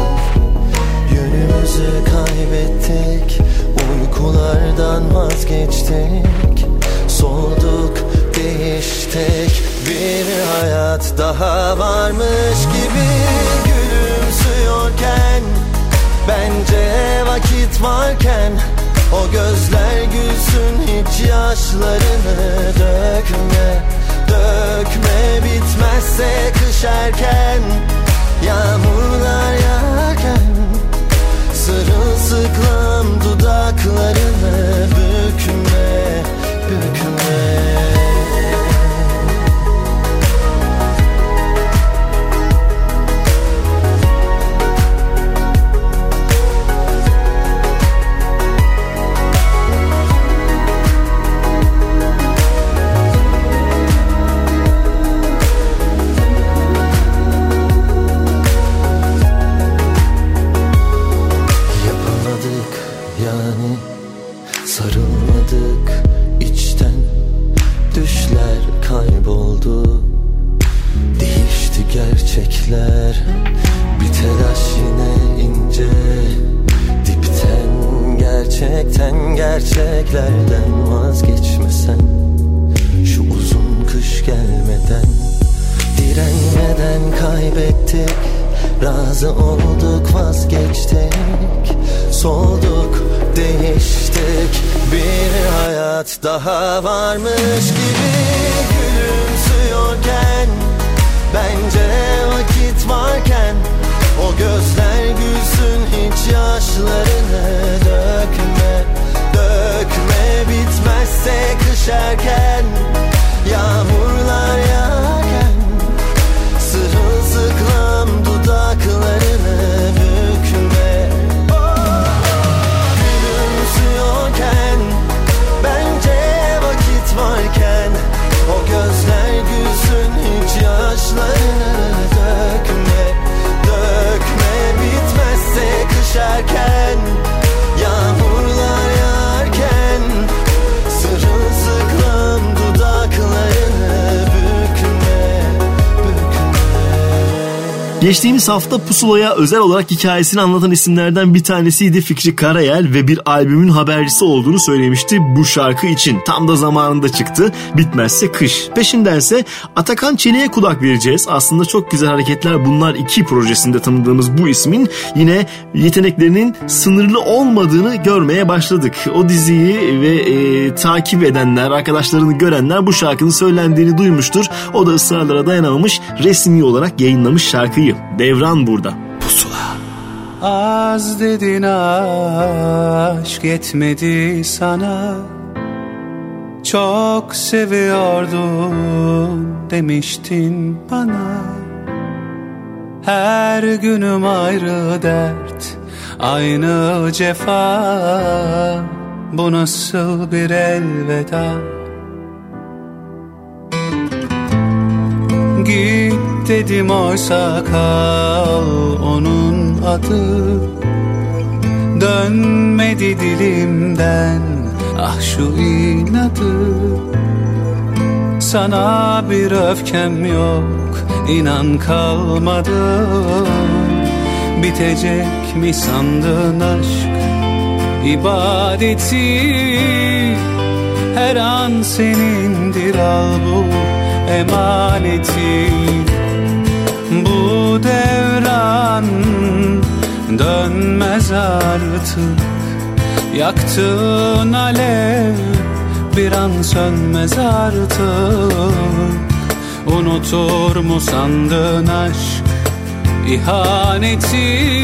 Yönümüzü kaybettik. Uykulardan vazgeçtik. Soğuduk değiştik. Bir hayat daha varmış gibi. Gülümsüyorken Bence vakit varken O gözler gülsün hiç yaşlarını dökme Dökme bitmezse kış erken Yağmurlar yağarken Sırılsıklam dudaklarını bükme Bükme Razı olduk vazgeçtik. Solduk değiştik. Bir hayat daha varmış gibi Gülümsüyorken Bence vakit varken O gözler gülsün hiç yaşlarını dökme Dökme bitmezse kış erken Yağmurlar yağarken Geçtiğimiz hafta Pusula'ya özel olarak hikayesini anlatan isimlerden bir tanesiydi Fikri Karayel ve bir albümün habercisi olduğunu söylemişti bu şarkı için. Tam da zamanında çıktı. Bitmezse kış. Peşindense Atakan Çelik'e kulak vereceğiz. Aslında çok güzel hareketler bunlar iki projesinde tanıdığımız bu ismin yine yeteneklerinin sınırlı olmadığını görmeye başladık. O diziyi ve e, takip edenler, arkadaşlarını görenler bu şarkının söylendiğini duymuştur. O da ısrarlara dayanamamış resmi olarak yayınlamış şarkıyı. Devran burada. Az dedin aşk yetmedi sana. Çok seviyordum demiştin bana. Her günüm ayrı dert Aynı cefa. Bu nasıl bir elveda? Git dedim oysa kal onun adı. Dönmedi dilimden ah şu inadı. Sana bir öfkem yok inan kalmadı. Bitecek mi sandın aşk? İbadeti Her an senindir al bu emaneti Bu devran dönmez artık. Yaktığın alev bir an sönmez artık. Unutur mu sandın aşk ihaneti?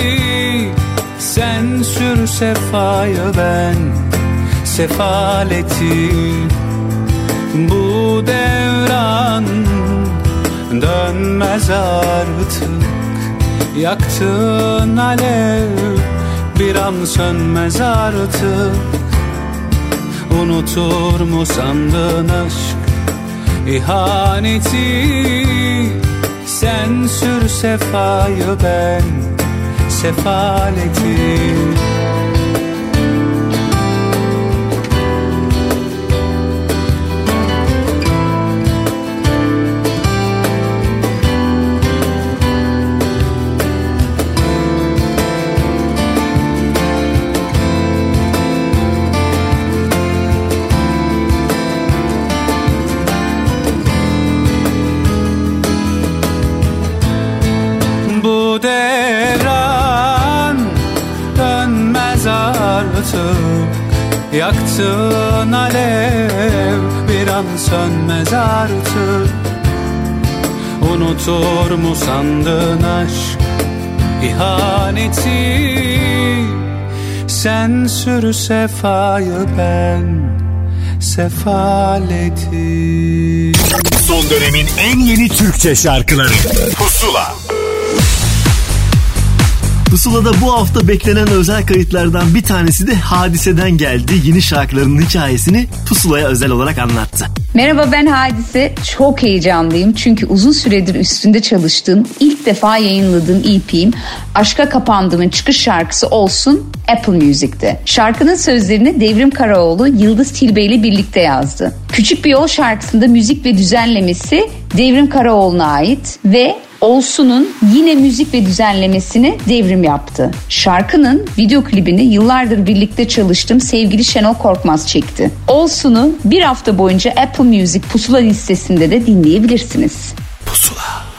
Sen sür sefayı ben sefaleti. Bu devran dönmez artık. Yaktığın alev bir an sönmez artık. Unutur mu sandın aşk? İhaneti Sen sür sefayı ben sefaleti Yaktığın alev bir an sönmez artık. Unutur mu sandın aşk ihaneti? Sen sür sefayı ben sefaleti. Son dönemin en yeni Türkçe şarkıları. Pusula Pusula'da bu hafta beklenen özel kayıtlardan bir tanesi de Hadise'den geldi. Yeni şarkılarının hikayesini Pusula'ya özel olarak anlattı. Merhaba ben Hadise. Çok heyecanlıyım çünkü uzun süredir üstünde çalıştığım, ilk defa yayınladığım EP'im Aşka Kapandım'ın çıkış şarkısı olsun Apple Music'te. Şarkının sözlerini Devrim Karaoğlu Yıldız Tilbe ile birlikte yazdı. Küçük bir Yol şarkısında müzik ve düzenlemesi Devrim Karaoğlu'na ait ve Olsun'un yine müzik ve düzenlemesini devrim yaptı. Şarkının video klibini yıllardır birlikte çalıştığım sevgili Şenol Korkmaz çekti. Olsun'u bir hafta boyunca Apple Music Pusula listesinde de dinleyebilirsiniz. Kaldım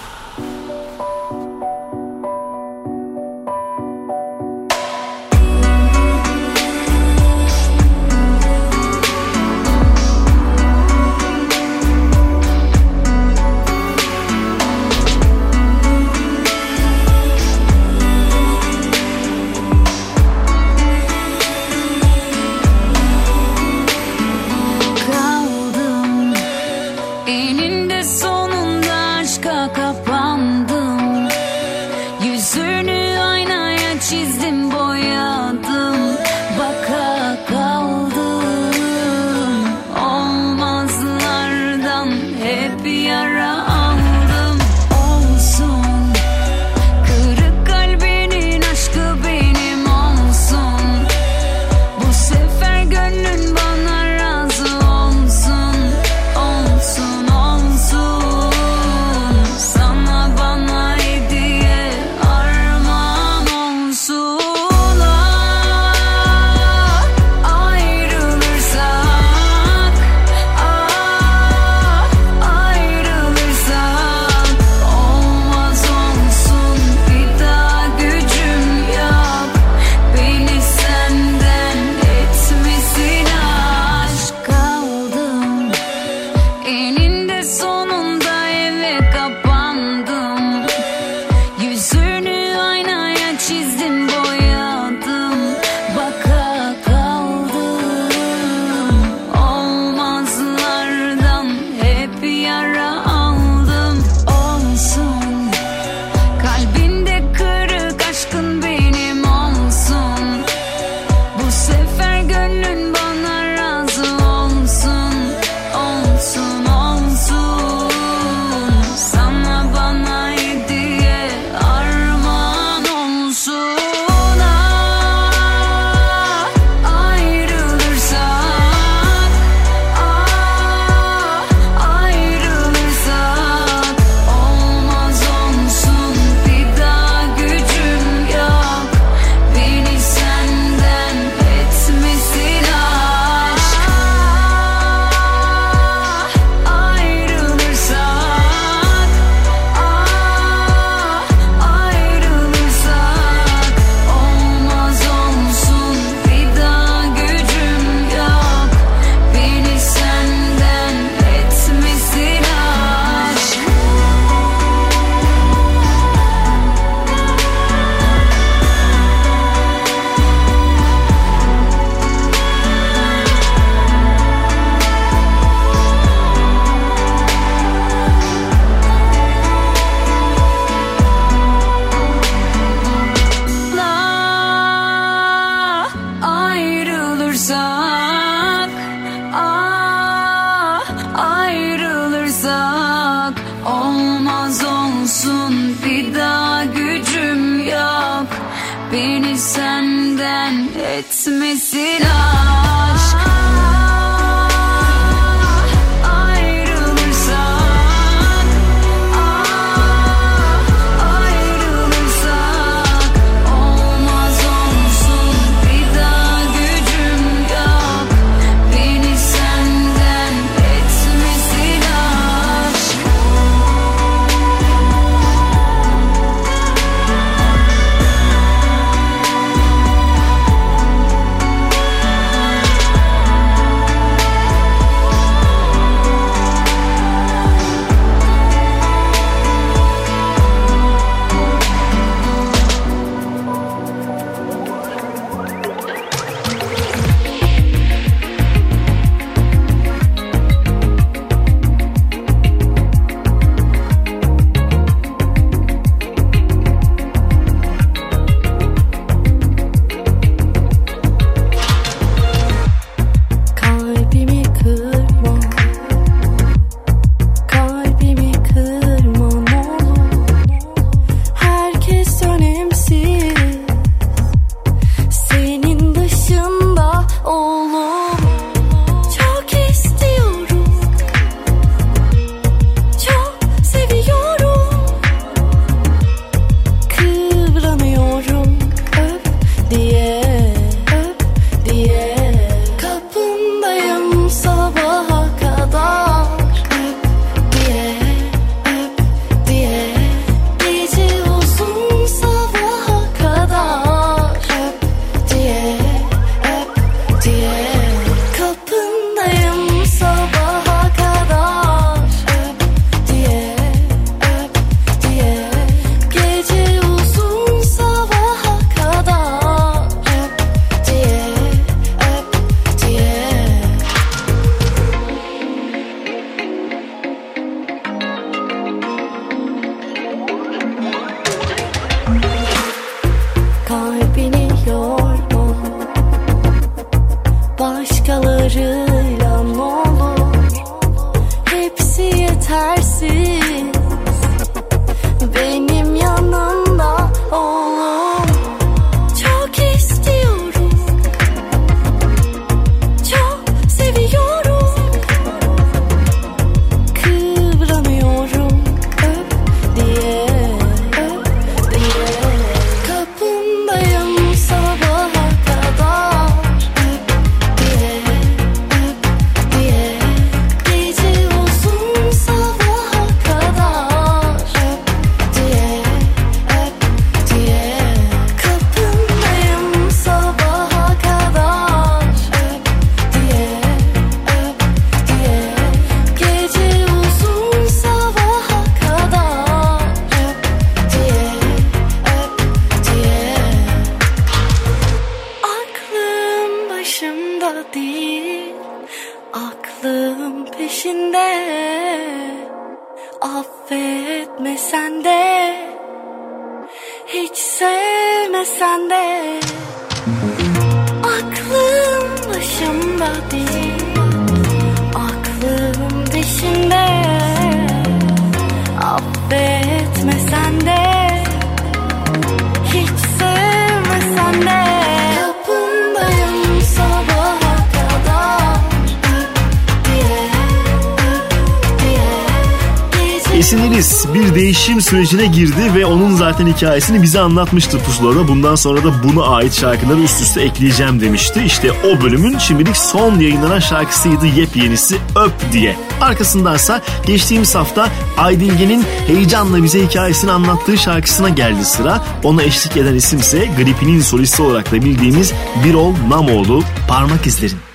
değişim sürecine girdi ve onun zaten hikayesini bize anlatmıştı pusulada. Bundan sonra da buna ait şarkıları üst üste ekleyeceğim demişti. İşte o bölümün şimdilik son yayınlanan şarkısıydı yepyenisi Öp diye. Arkasındansa geçtiğimiz hafta Aydinge'nin heyecanla bize hikayesini anlattığı şarkısına geldi sıra. Ona eşlik eden isimse Gripin'in solisti olarak da bildiğimiz Birol Namoğlu Parmak İzlerin.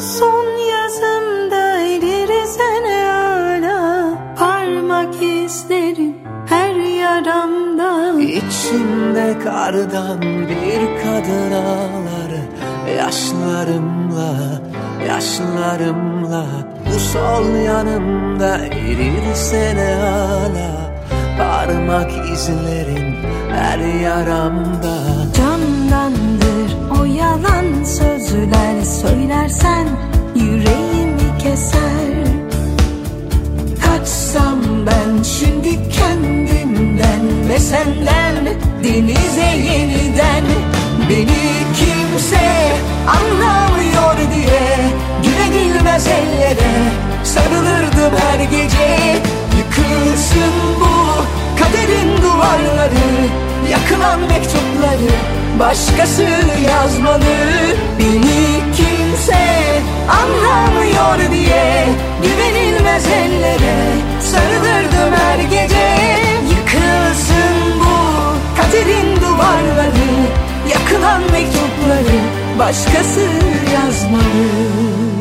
son yazımda yazımdaydı Rize'ne hala Parmak izlerin her yaramda. İçimde kardan bir kadın ağlar. Yaşlarımla, yaşlarımla. Bu sol yanımda erir sene hala Parmak izlerin her yaramda yalan sözler söylersen yüreğimi keser. Kaçsam ben şimdi kendimden ve senden denize yeniden. Beni kimse anlamıyor diye güvenilmez ellere sarılırdım her gece. Yıkılsın bu kaderin duvarları yakılan mektupları başkası yazmalı Beni kimse anlamıyor diye Güvenilmez ellere sarılırdım her gece. Yıkılsın bu kaderin duvarları Yakılan mektupları başkası yazmalı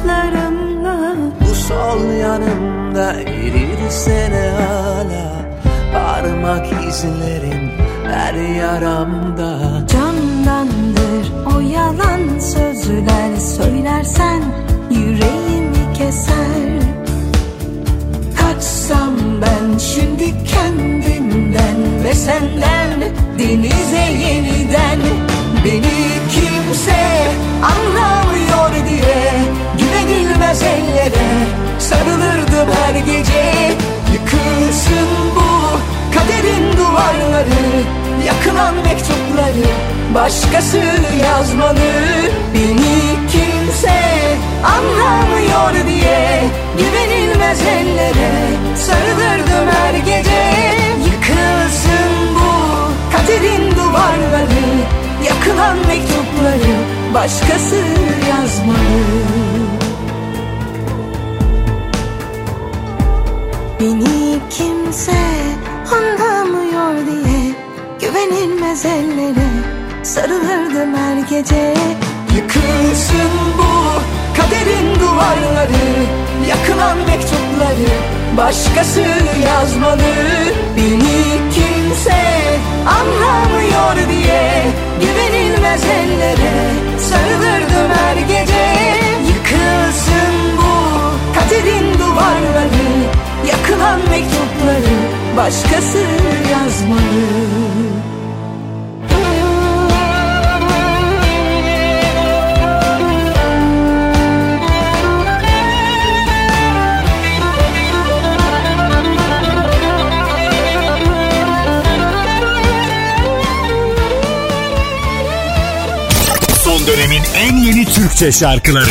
yaşlarımla Bu sol yanımda erirse ne hala. Parmak izlerin her yaramda. Candandır o yalan sözler Söylersen yüreğimi keser. Kaçsam ben şimdi kendimden ve senden Denize yeniden. Beni kimse anlamıyor Güvenilmez ellere sarılırdım her gece. Yıkılsın bu kaderin duvarları Yakılan mektupları başkası yazmalı. Beni kimse anlamıyor diye Güvenilmez ellere sarılırdım her gece. Yıkılsın bu kaderin duvarları Yakılan mektupları başkası yazmalı Beni kimse anlamıyor diye Güvenilmez ellere sarılırdım her gece. Yıkılsın bu kaderin duvarları Yakılan mektupları başkası yazmalı. Beni kimse anlamıyor diye Güvenilmez ellere sarılırdım her gece. Yıkılsın bu kaderin duvarları Yakılan mektupları başkası yazmalı. Dönemin en yeni Türkçe şarkıları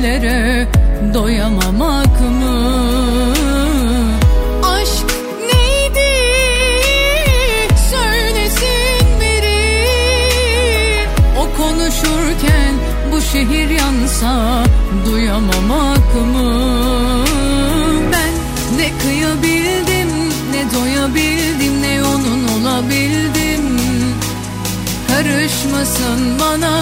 seyretmelere doyamamak mı? Aşk neydi? Söylesin biri O konuşurken bu şehir yansa duyamamak mı? Ben ne kıyabildim ne doyabildim ne onun olabildim Karışmasın bana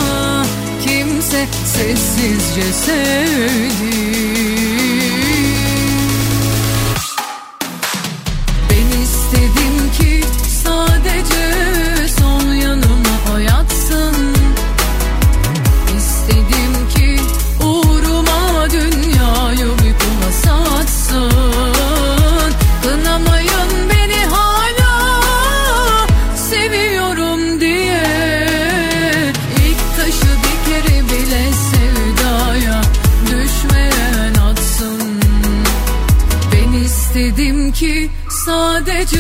kimse sessizce sevdi ki sadece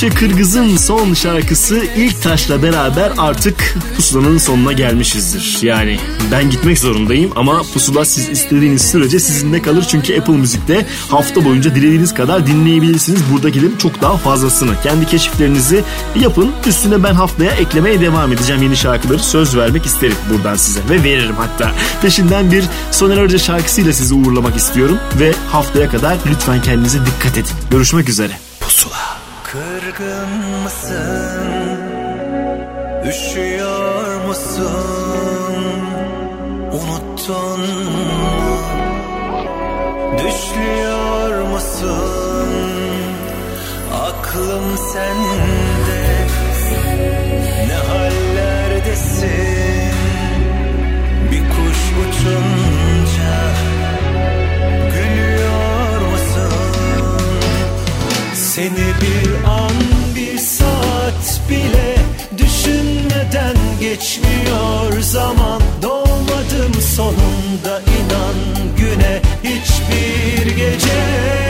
Gökçe Kırgız'ın son şarkısı ilk taşla beraber artık pusulanın sonuna gelmişizdir. Yani ben gitmek zorundayım ama pusula siz istediğiniz sürece sizinle kalır. Çünkü Apple Müzik'te hafta boyunca dilediğiniz kadar dinleyebilirsiniz. Buradakilerin çok daha fazlasını. Kendi keşiflerinizi yapın. Üstüne ben haftaya eklemeye devam edeceğim yeni şarkıları. Söz vermek isterim buradan size ve veririm hatta. Peşinden bir Soner Arıca şarkısıyla sizi uğurlamak istiyorum. Ve haftaya kadar lütfen kendinize dikkat edin. Görüşmek üzere. Pusula. Kırgın mısın? Üşüyor musun? Unuttun mu? Düşlüyor musun? Aklım sende Ne hallerdesin? Bir kuş uçunca Seni bir an bir saat bile düşünmeden geçmiyor zaman. Doğmadım sonunda inan güne hiçbir gece